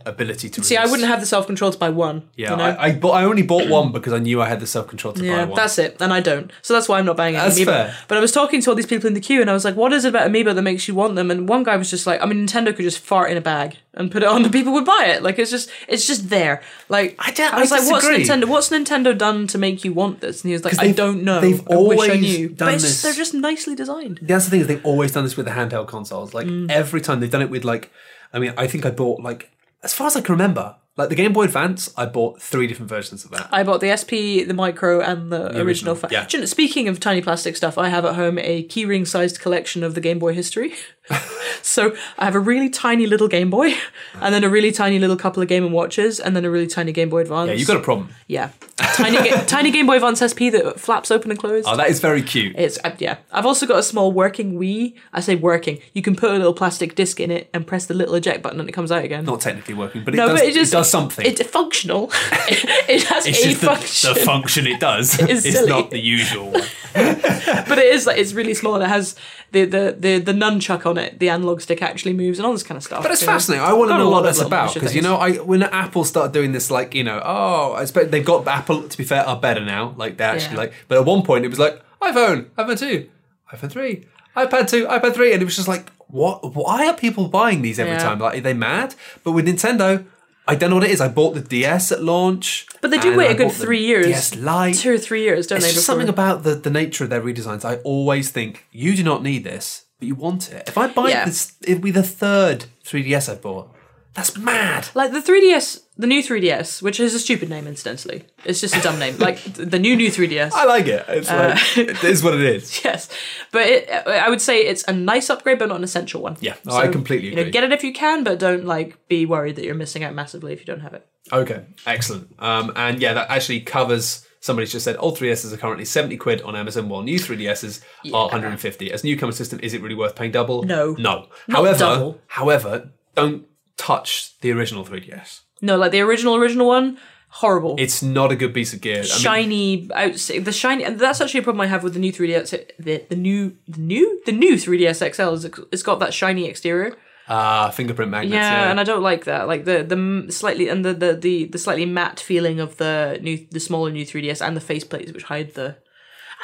ability to. See, I wouldn't have the self control to buy one. Yeah, you know? I, I, bought, I only bought one because I knew I had the self control to Yeah, buy one. that's it, and I don't. So that's why I'm not buying any That's Amiibo. fair. But I was talking to all these people in the queue, and I was like, "What is it about Amiibo that makes you want them?" And one guy was just like, "I mean, Nintendo could just fart in a bag and put it on, and people would buy it. Like it's just, it's just there. Like I don't- I was I like, "What's. Nintendo? What's Nintendo done to make you want this?" And he was like, "I don't know. they've I wish I always knew." done But it's this- just, they're just nicely designed. That's the thing is they've always done this with the handheld consoles. Like Mm. every time they've done it with like, I mean, I think I bought like as far as I can remember, like the Game Boy Advance, I bought three different versions of that. I bought the SP, the Micro, and the, original. original, yeah. Do you know, speaking of tiny plastic stuff, I have at home a keyring sized collection of the Game Boy history. so I have a really tiny little Game Boy, and then a really tiny little couple of Game and Watches, and then a really tiny Game Boy Advance. Yeah, you got a problem. yeah, tiny ga- tiny Game Boy Advance SP that flaps open and closed. Oh, that is very cute. It's uh, yeah. I've also got a small working Wii. I say working. You can put a little plastic disc in it and press the little eject button, and it comes out again. Not technically working, but it no, does. but it just does something. It's functional. it has it's a just the, function. the function it does. is it's not the usual one. but it is like it's really small and it has the the the, the nunchuck on it the analog stick actually moves and all this kind of stuff But it's you know. fascinating. I want to know what that's about because you know, I when Apple started doing this, like you know, oh, I expect they've got Apple. To be fair, are better now. Like they actually Yeah. like. But at one point, it was like iPhone, iPhone two, iPhone three, iPad two, iPad three, and it was just like, what? Why are people buying these every Yeah. time? Like, are they mad? But with Nintendo. I don't know what it is. I bought the DS at launch, but they do wait a good three years DS Lite. two or three years don't It's they just before- something about the, the nature of their redesigns. I always think you do not need this, but you want it. If I buy Yeah. this, it'd be the third 3DS I've bought. That's mad. like the 3ds the new 3ds which is a stupid name incidentally it's just a dumb name like the new new 3ds I like it. It's Uh, like it is what it is. yes but it, i would say it's a nice upgrade but not an essential one Yeah, no, I completely you know agree. get it if you can but don't like be worried that you're missing out massively if you don't have it Okay, excellent. Um, and yeah, that actually covers Somebody's just said old 3DSs are currently 70 quid on Amazon, while new 3DSs are 150. As a newcomer system, is it really worth paying double? No. No. however, double. however, don't touch the original 3DS. No, like the original original one, horrible. It's not a good piece of gear. I mean, shiny out the shiny and that's actually a problem I have with the new 3DS the, the new the new the new 3DS XL is it's got that shiny exterior. Ah, fingerprint magnets. Yeah, Yeah, and I don't like that. Like the the slightly and the, the the the slightly matte feeling of the new the smaller new 3DS and the faceplates which hide the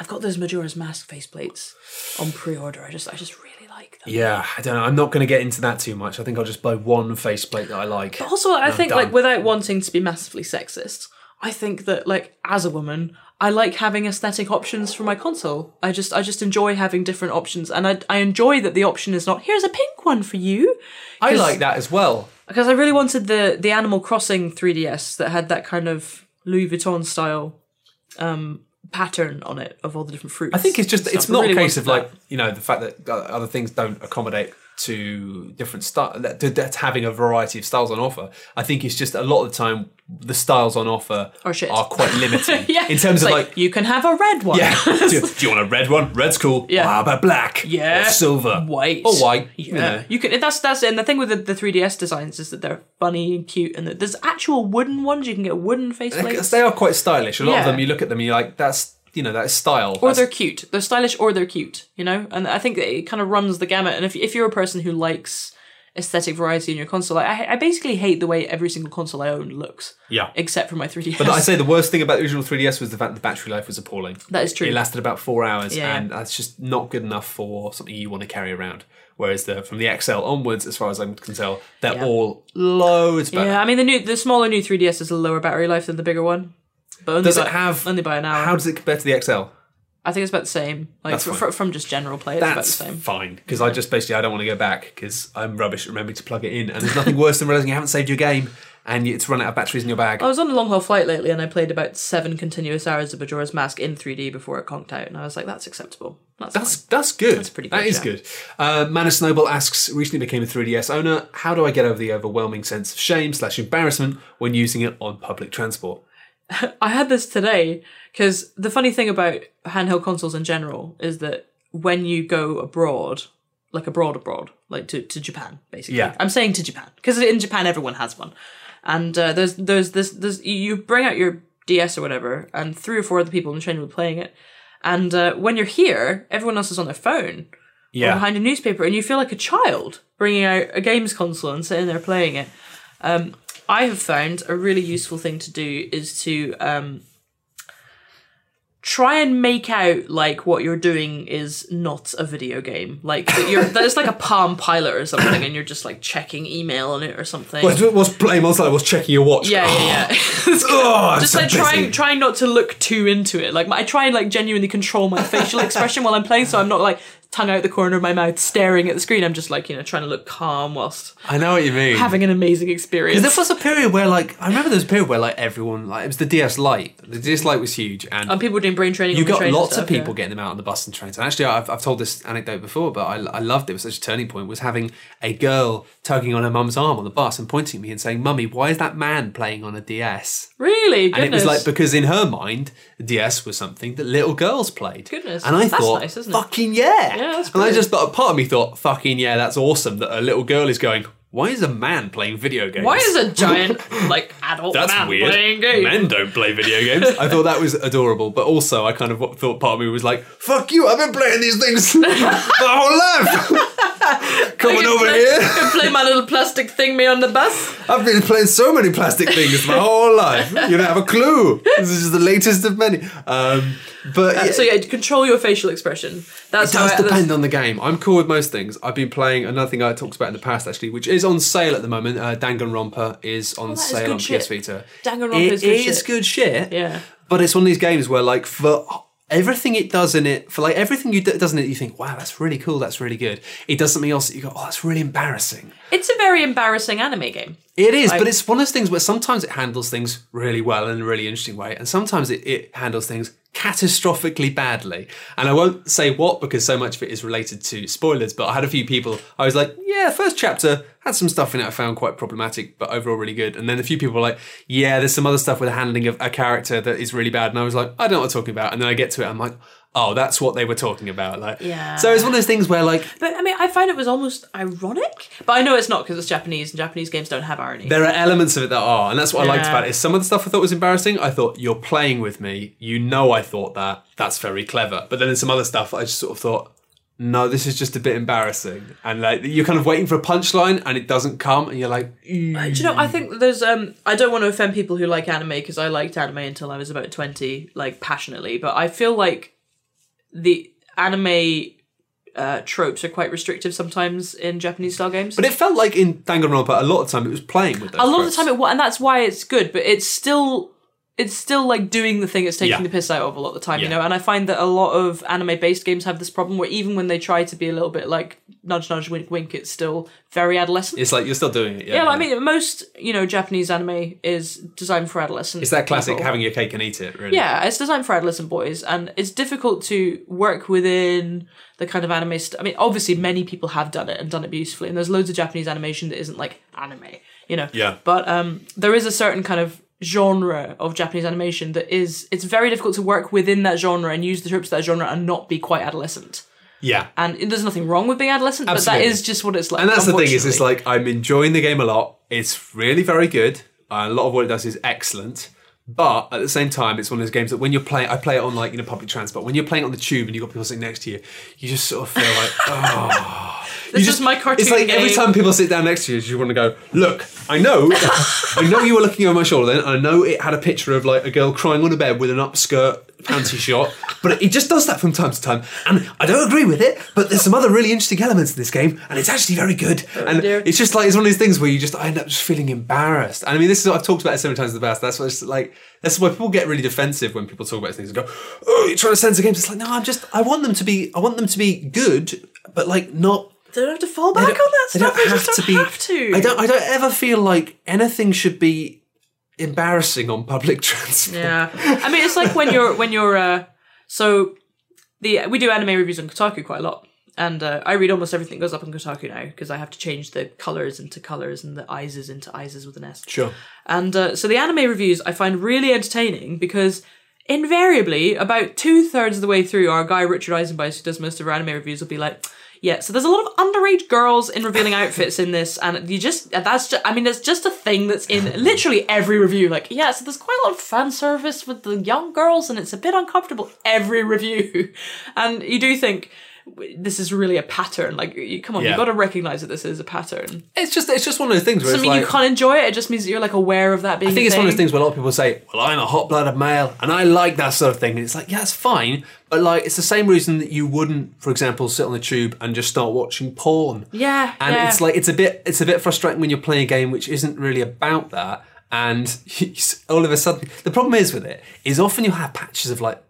I've got those Majora's Mask faceplates on pre-order. I just I just really like them. Yeah, I don't know. I'm not going to get into that too much. I think I'll just buy one faceplate that I like. But Also, I think like without wanting to be massively sexist, I think that like as a woman, I like having aesthetic options for my console. I just I just enjoy having different options, and I I enjoy that the option is not here's a pink one for you. I like that as well. because I really wanted the the Animal Crossing 3DS that had that kind of Louis Vuitton style um pattern on it of all the different fruits. I think it's just it's not really a case of that. like you know the fact that uh, other things don't accommodate to different styles, that that's having a variety of styles on offer. I think it's just a lot of the time the styles on offer oh, Are quite limiting yeah, in terms it's of like. you can have a red one. yeah, do, you- do you want a red one? Red's cool. Yeah. How about black? Yeah. Or silver. white Or white. Yeah, You know. you can. That's that's and the thing with the, the 3DS designs is that they're funny and cute, and there's actual wooden ones. You can get a wooden faceplates, they are quite stylish. A lot of them, you look at them, you're like, that's you know, that style. or That's- they're cute. They're stylish or they're cute. You know, and I think it kind of runs the gamut. And if if you're a person who likes aesthetic variety in your console, I I basically hate the way every single console I own looks, yeah. except for my 3DS. But I say the worst thing about the original 3DS was the fact the battery life was appalling. that is true. It lasted about four hours, Yeah. and that's just not good enough for something you want to carry around. Whereas the from the XL onwards, as far as I can tell, they're Yeah. all loads better. yeah, I mean the new the smaller new 3DS has a lower battery life than the bigger one. But only Does by, it have- only by an hour? How does it compare to the XL? I think it's about the same. Like That's fr- fine. fr- from just general play, it's about the same. fine because I just basically I don't want to go back because I'm rubbish at remembering to plug it in, and there's nothing worse than realizing you haven't saved your game and it's run out of batteries in your bag. I was on a long haul flight lately and I played about seven continuous hours of Majora's Mask in 3D before it conked out, and I was like, that's acceptable. That's, That's that's good. That's pretty That good, is yeah. good. Uh, Manus Snowball asks, recently became a 3DS owner. How do I get over the overwhelming sense of shame slash embarrassment when using it on public transport? I had this today because the funny thing about handheld consoles in general is that when you go abroad, like abroad, abroad, like to, to Japan, basically. Yeah. I'm saying to Japan because in Japan everyone has one, and uh, there's there's this there's you bring out your DS or whatever, and three or four other people in the train be playing it, and uh, when you're here, everyone else is on their phone. or Yeah, behind a newspaper and you feel like a child bringing out a games console and sitting there playing it. Um, I have found a really useful thing to do is to um, try and make out like what you're doing is not a video game. Like that you're that it's like a Palm Pilot or something, and you're just like checking email on it or something. What's, what's playing on side? What's checking your watch? yeah, yeah, yeah. Oh, just so like busy. trying trying not to look too into it. Like I try and like genuinely control my facial expression while I'm playing, so I'm not like tongue out the corner of my mouth staring at the screen. I'm just like you know trying to look calm whilst I know what you mean. having an amazing experience. Because there was a period where, like, I remember there was a period where, like, everyone, like, it was the DS Lite. The DS Lite was huge, and and people were doing brain training. you got lots stuff, of people yeah. getting them out on the bus and trains. And actually, I've, I've told this anecdote before, but I, I loved it. It was such a turning point. Was having a girl tugging on her mum's arm on the bus and pointing at me and saying, "Mummy, why is that man playing on a DS?" Really, And it was like because in her mind, the DS was something that little girls played. Goodness, and I that's thought, nice, isn't it? fucking yeah. Yeah, that's and I brilliant. just thought, part of me thought, fucking yeah, that's awesome that a little girl is going. Why is a man playing video games? Why is a giant like adult That's man weird. playing games? Men don't play video games. I thought that was adorable, but also I kind of thought part of me was like, "Fuck you! I've been playing these things my whole life. Coming over play, here, can play my little plastic thing me on the bus. I've been playing so many plastic things my whole life. You don't have a clue. This is the latest of many." Um, but yeah, So yeah, control your facial expression. That's it does I, that's- depend on the game. I'm cool with most things. I've been playing another thing I talked about in the past, actually, which is on sale at the moment. Uh, Danganronpa is on Oh, sale good on shit. PS Vita. Danganronpa It is good is shit. good shit. Yeah. But it's one of these games where, like, for everything it does in it, for like everything you d- does in it, you think, wow, that's really cool, that's really good. It does something else that you go, oh, that's really embarrassing. It's a very embarrassing anime game. It is, Like- but it's one of those things where sometimes it handles things really well in a really interesting way, and sometimes it, it handles things catastrophically badly. And I won't say what because so much of it is related to spoilers, but I had a few people, I was like, yeah, first chapter had some stuff in it I found quite problematic, but overall really good. And then a few people were like, yeah, there's some other stuff with the handling of a character that is really bad. And I was like, I don't know what I'm talking about. And then I get to it, I'm like, oh, that's what they were talking about. Like, Yeah. So it's one of those things where like But I mean, I find it was almost ironic. But I know it's not because it's Japanese, and Japanese games don't have irony. there are elements of it that are, and that's what I liked about it. Is some of the stuff I thought was embarrassing. I thought you're playing with me. You know, I thought that. That's very clever. But then there's some other stuff I just sort of thought, no, this is just a bit embarrassing. And like you're kind of waiting for a punchline, and it doesn't come, and you're like, "Mm." Do you know? I think there's. Um, I don't want to offend people who like anime because I liked anime until I was about twenty, like passionately. But I feel like the anime uh, tropes are quite restrictive sometimes in Japanese style games. but it felt like in Danganronpa a lot of the time it was playing with those. a lot of the time it was, and that's why it's good. But it's still. It's still like doing the thing it's taking Yeah. the piss out of a lot of the time, you know. And I find that a lot of anime-based games have this problem where even when they try to be a little bit like nudge, nudge, wink, wink, it's still very adolescent. It's like you're still doing it. Yeah, Yeah, I mean, most you know Japanese anime is designed for adolescents. it's that classic people. having your cake and eat it. Really. Yeah, it's designed for adolescent boys, and it's difficult to work within the kind of anime. St- I mean, obviously, many people have done it and done it beautifully, and there's loads of Japanese animation that isn't like anime, you know. Yeah. But um, there is a certain kind of genre of Japanese animation that is it's very difficult to work within that genre and use the tropes of that genre and not be quite adolescent. Yeah. And there's nothing wrong with being adolescent, but that is just what it's like. And that's the thing is, it's like I'm enjoying the game a lot. It's really very good. Uh, a lot of what it does is excellent. But at the same time, it's one of those games that when you're playing, I play it on like you know public transport. When you're playing on the tube and you've got people sitting next to you, you just sort of feel like, oh. This you is my cartoon It's like every time people sit down next to you, you want to go, look, I know, I know you were looking over my shoulder then. and I know it had a picture of like a girl crying on a bed with an upskirt fancy shot, but it just does that from time to time. And I don't agree with it, but there's some other really interesting elements in this game, and it's actually very good. Oh, and Oh, dear. it's just like, it's one of these things where you just, I end up just feeling embarrassed. And I mean, this is what I've talked about it so many times in the past. That's why like, that's why people get really defensive when people talk about things and go, oh, you're trying to censor games. It's like, no, I'm just, I want them to be, I want them to be good, but like not they don't have to fall back on that stuff. don't They just don't be. have to. I don't. I don't ever feel like anything should be embarrassing on public transport. Yeah, I mean, it's like when you're when you're uh, so the we do anime reviews on Kotaku quite a lot, and uh, I read almost everything that goes up on Kotaku now because I have to change the colors into colors and the I's into I's with an S. Sure. And uh, so the anime reviews I find really entertaining because invariably, about two thirds of the way through, our guy Richard Eisenbeis, who does most of our anime reviews, will be like, "Yeah, so there's a lot of underage girls in revealing outfits in this, and you just that's just I mean, it's just a thing that's in literally every review. Like, yeah, so there's quite a lot of fan service with the young girls, and it's a bit uncomfortable every review, and you do think." This is really a pattern. Like, you, come on, Yeah. you've got to recognize that this is a pattern. It's just. It's just one of those things where Doesn't mean like. you can't enjoy it. It just means that you're like aware of that being. I think it's one of those things where a lot of people say, "Well, I'm a hot-blooded male, and I like that sort of thing." And it's like, yeah, it's fine, but like, it's the same reason that you wouldn't, for example, sit on the tube and just start watching porn. Yeah, and yeah. it's like it's a bit it's a bit frustrating when you're playing a game which isn't really about that and all of a sudden the problem is with it is often you'll have patches of like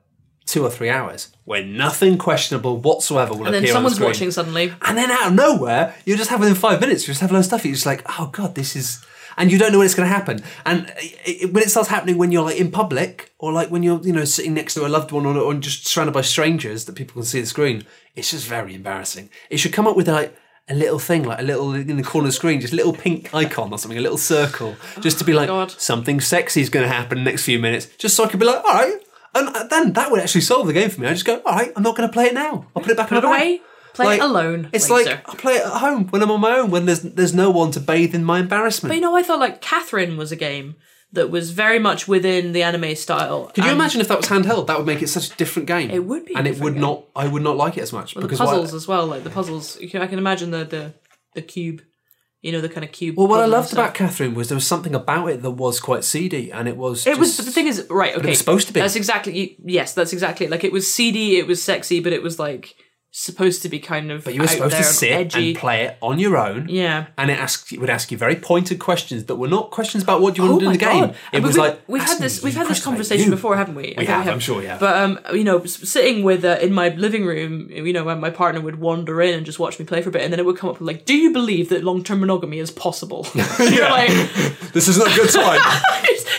two or three hours where nothing questionable whatsoever will appear. And then appear someone's on the watching suddenly. and then out of nowhere you just have within five minutes you just have a load of stuff you're just like oh god this is and you don't know when it's going to happen and it, it- when it starts happening when you're like in public or like when you're you know sitting next to a loved one or, or just surrounded by strangers that people can see the screen it's just very embarrassing it should come up with like a little thing like a little in the corner of the screen just a little pink icon or something a little circle just to be oh like God. something sexy is going to happen in the next few minutes just so i can be like all right and uh, then that would actually solve the game for me i just go all right i'm not going to play it now i'll put it back Put in my bag." away. Play it alone. It's later. like I play it at home when I'm on my own when there's there's no one to bathe in my embarrassment. But you know, I thought like Catherine was a game that was very much within the anime style. Could you imagine if that was handheld? That would make it such a different game. It would be and it would game. not. I would not like it as much the because puzzles why- as well? Like the puzzles, can, I can imagine the the the cube. You know, the kind of cube. well, what I loved about Catherine was there was something about it that was quite seedy, and it was. It was, but the thing is, right? Okay, was supposed to be. That's exactly. Yes, that's exactly. Like it was seedy. It was sexy, but it was like supposed to be kind of. But you were supposed to sit edgy. and play it on your own. Yeah. And it asked it would ask you very pointed questions that were not questions about what you want Oh to do in the game. god! It And was we, like we've had this we've had this conversation before, haven't we? I think have, I'm sure Yeah. But um, you know, sitting with uh, in my living room, you know, when my partner would wander in and just watch me play for a bit, and then it would come up with like, "Do you believe that long term monogamy is possible?" And You're like, This is not a good time.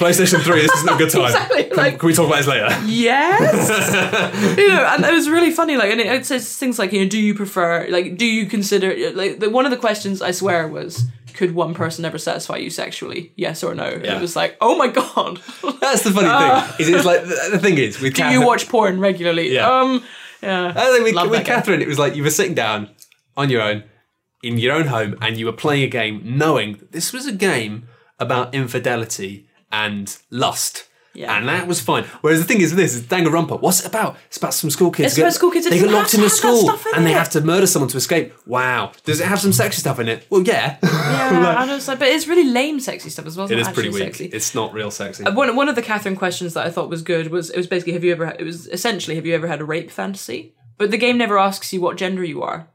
PlayStation 3, this isn't a good time. Exactly, Can, like- can we talk about this later? yes you know and it was really funny like and it, it says things like you know do you prefer like do you consider like the, one of the questions i swear was could one person ever satisfy you sexually yes or no Yeah. it was like oh my god That's the funny thing. Is it's like the, the thing is with do you watch porn regularly Yeah. um yeah I think with, with. Catherine, it was like you were sitting down on your own in your own home and you were playing a game knowing that this was a game about infidelity and lust. Yeah. And that was fine. Whereas the thing is, this is Danganronpa. What's it about? It's about some school kids. It's about school kids. They get locked in a to have that school stuff and they it. have to murder someone to escape. Wow. Does it have some sexy stuff in it? Well, yeah. yeah I was like, but it's really lame sexy stuff as well it's it pretty weak. sexy. It's not real sexy. Uh, one, one of the Catherine questions that I thought was good was it was basically have you ever it was essentially have you ever had a rape fantasy? But the game never asks you what gender you are,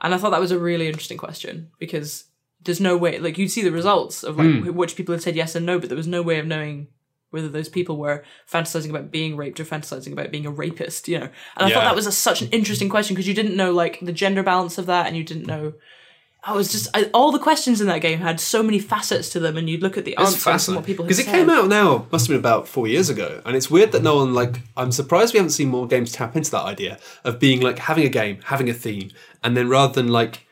and I thought that was a really interesting question because there's no way like you'd see the results of like Hmm. which people had said yes and no, but there was no way of knowing whether those people were fantasizing about being raped or fantasizing about being a rapist, you know. And I Yeah. thought that was a, such an interesting question because you didn't know like the gender balance of that, and you didn't know. I was just I, all the questions in that game had so many facets to them, and you'd look at the It's answers and what people because it said. came out now must have been about four years ago, and it's weird that no one like. I'm surprised we haven't seen more games tap into that idea of being like having a game, having a theme, and then rather than like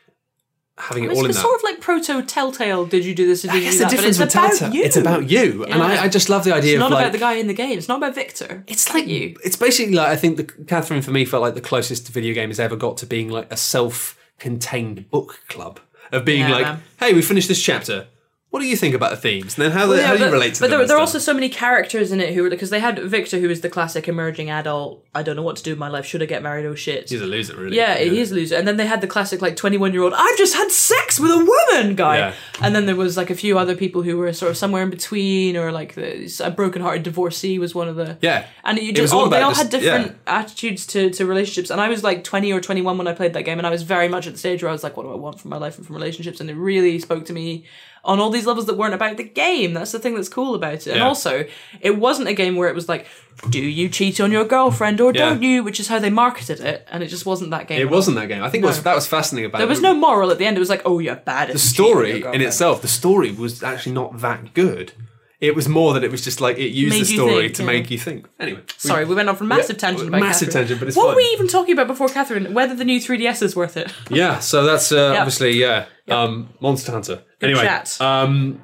having it It's, all in it's sort of like proto Telltale. Did you do this? Did I you guess do the that? Difference it's with about Telltale, you. it's about you, and Yeah. I, I just love the idea It's of not like about the guy in the game. It's not about Victor. It's like you. It's basically like I think the Catherine for me felt like the closest video game has ever got to being like a self-contained book club of being Yeah, like, hey, we finished this chapter. What do you think about the themes? And then how, the, how do you but, relate to but them? there, there are also so many characters in it who because they had Victor, who is the classic emerging adult. I don't know what to do with my life. Should I get married? Oh shit. He's a loser, really. yeah, he is a loser. And then they had the classic like twenty one year old. I've just had sex with a woman guy. Yeah. And then there was like a few other people who were sort of somewhere in between, or like the, a broken hearted divorcee was one of the. Yeah. And you just all all, they all this- had different yeah. attitudes to, to relationships. And I was like 20 or 21 when I played that game. And I was very much at the stage where I was like, what do I want from my life and from relationships? And it really spoke to me on all these levels that weren't about the game. That's the thing that's cool about it. And also, it wasn't a game where it was like, do you cheat on your girlfriend or Yeah. don't you? Which is how they marketed it. And it just wasn't that game. It wasn't that game. I think what's, that was fascinating about There it. There was no moral at the end. It was like, oh, you're bad at the story in itself. The story was actually not that good. It was more that it was just like it used Made the you story think, to yeah. make you think. Anyway, we- Sorry, we went on for massive Yeah, tangent about massive Catherine. tangent, but it's What fine. were we even talking about before Catherine? Whether the new 3DS is worth it. Yeah, so that's uh, Yeah. obviously yeah, um, Monster Hunter. anyway, chat. um,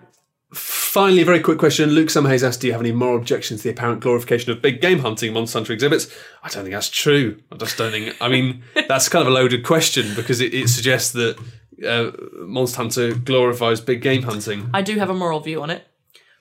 finally, a very quick question. Luke Summerhays asked, "Do you have any moral objections to the apparent glorification of big game hunting in Monster Hunter exhibits?" I don't think that's true. I just don't think. I mean, that's kind of a loaded question because it, it suggests that uh, Monster Hunter glorifies big game hunting. I do have a moral view on it,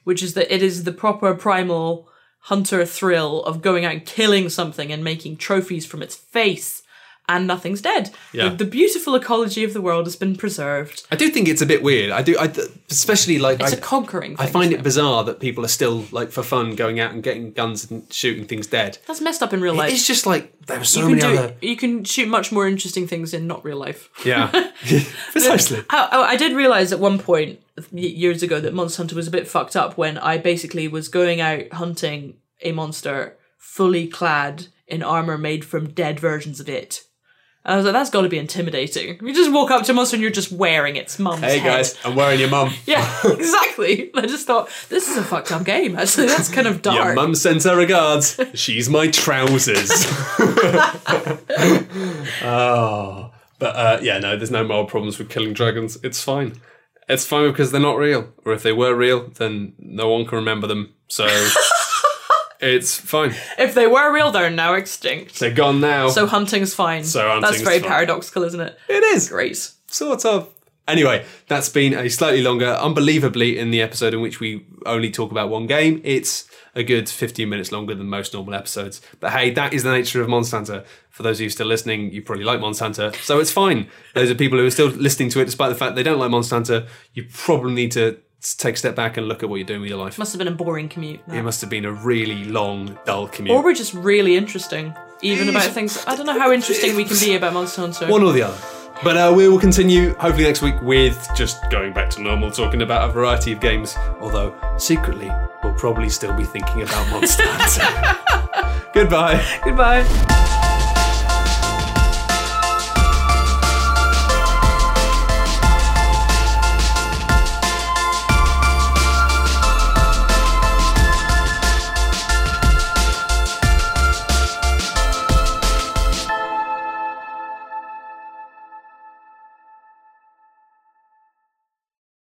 which is that it is the proper primal hunter thrill of going out and killing something and making trophies from its face, and nothing's dead. Yeah. The, the beautiful ecology of the world has been preserved. I do think it's a bit weird. I do, I, especially like It's I, a conquering. Thing, I find it bizarre that people are still like for fun going out and getting guns and shooting things dead. That's messed up in real life. It's just like there are so you many do. other You can shoot much more interesting things in not real life. yeah, precisely. I, I oh, I did realize at one point years ago that Monster Hunter was a bit fucked up when I basically was going out hunting a monster fully clad in armor made from dead versions of it. And I was like, that's got to be intimidating. You just walk up to a monster and you're just wearing its mum's Hey head. guys, I'm wearing your mum. Yeah, exactly. I just thought this is a fucked up game. Actually, that's kind of dark. Your mum sends her regards. She's my trousers. oh, but uh, yeah, no, there's no moral problems with killing dragons. It's fine. It's fine because they're not real, or if they were real, then no one can remember them. So it's fine. If they were real, they're now extinct. They're gone now. So hunting's fine. So hunting's That's very fine. paradoxical, isn't it? it is Great. sort of. Anyway, that's been a slightly longer, unbelievably, in the episode in which we only talk about one game. It's a good 15 minutes longer than most normal episodes. But hey, that is the nature of Monsanto. For those of you still listening, you probably like Monsanto, so it's fine. Those are people who are still listening to it despite the fact they don't like Monsanto. You probably need to take a step back and look at what you're doing with your life. Must have been a boring commute. that. It must have been a really long, dull commute. Or we're just really interesting, even about things. I don't know how interesting we can be about Monster Hunter. One or the other. But uh, we will continue, hopefully next week, with just going back to normal, talking about a variety of games. Although, secretly, we'll probably still be thinking about Monster Hunter. Goodbye. Goodbye.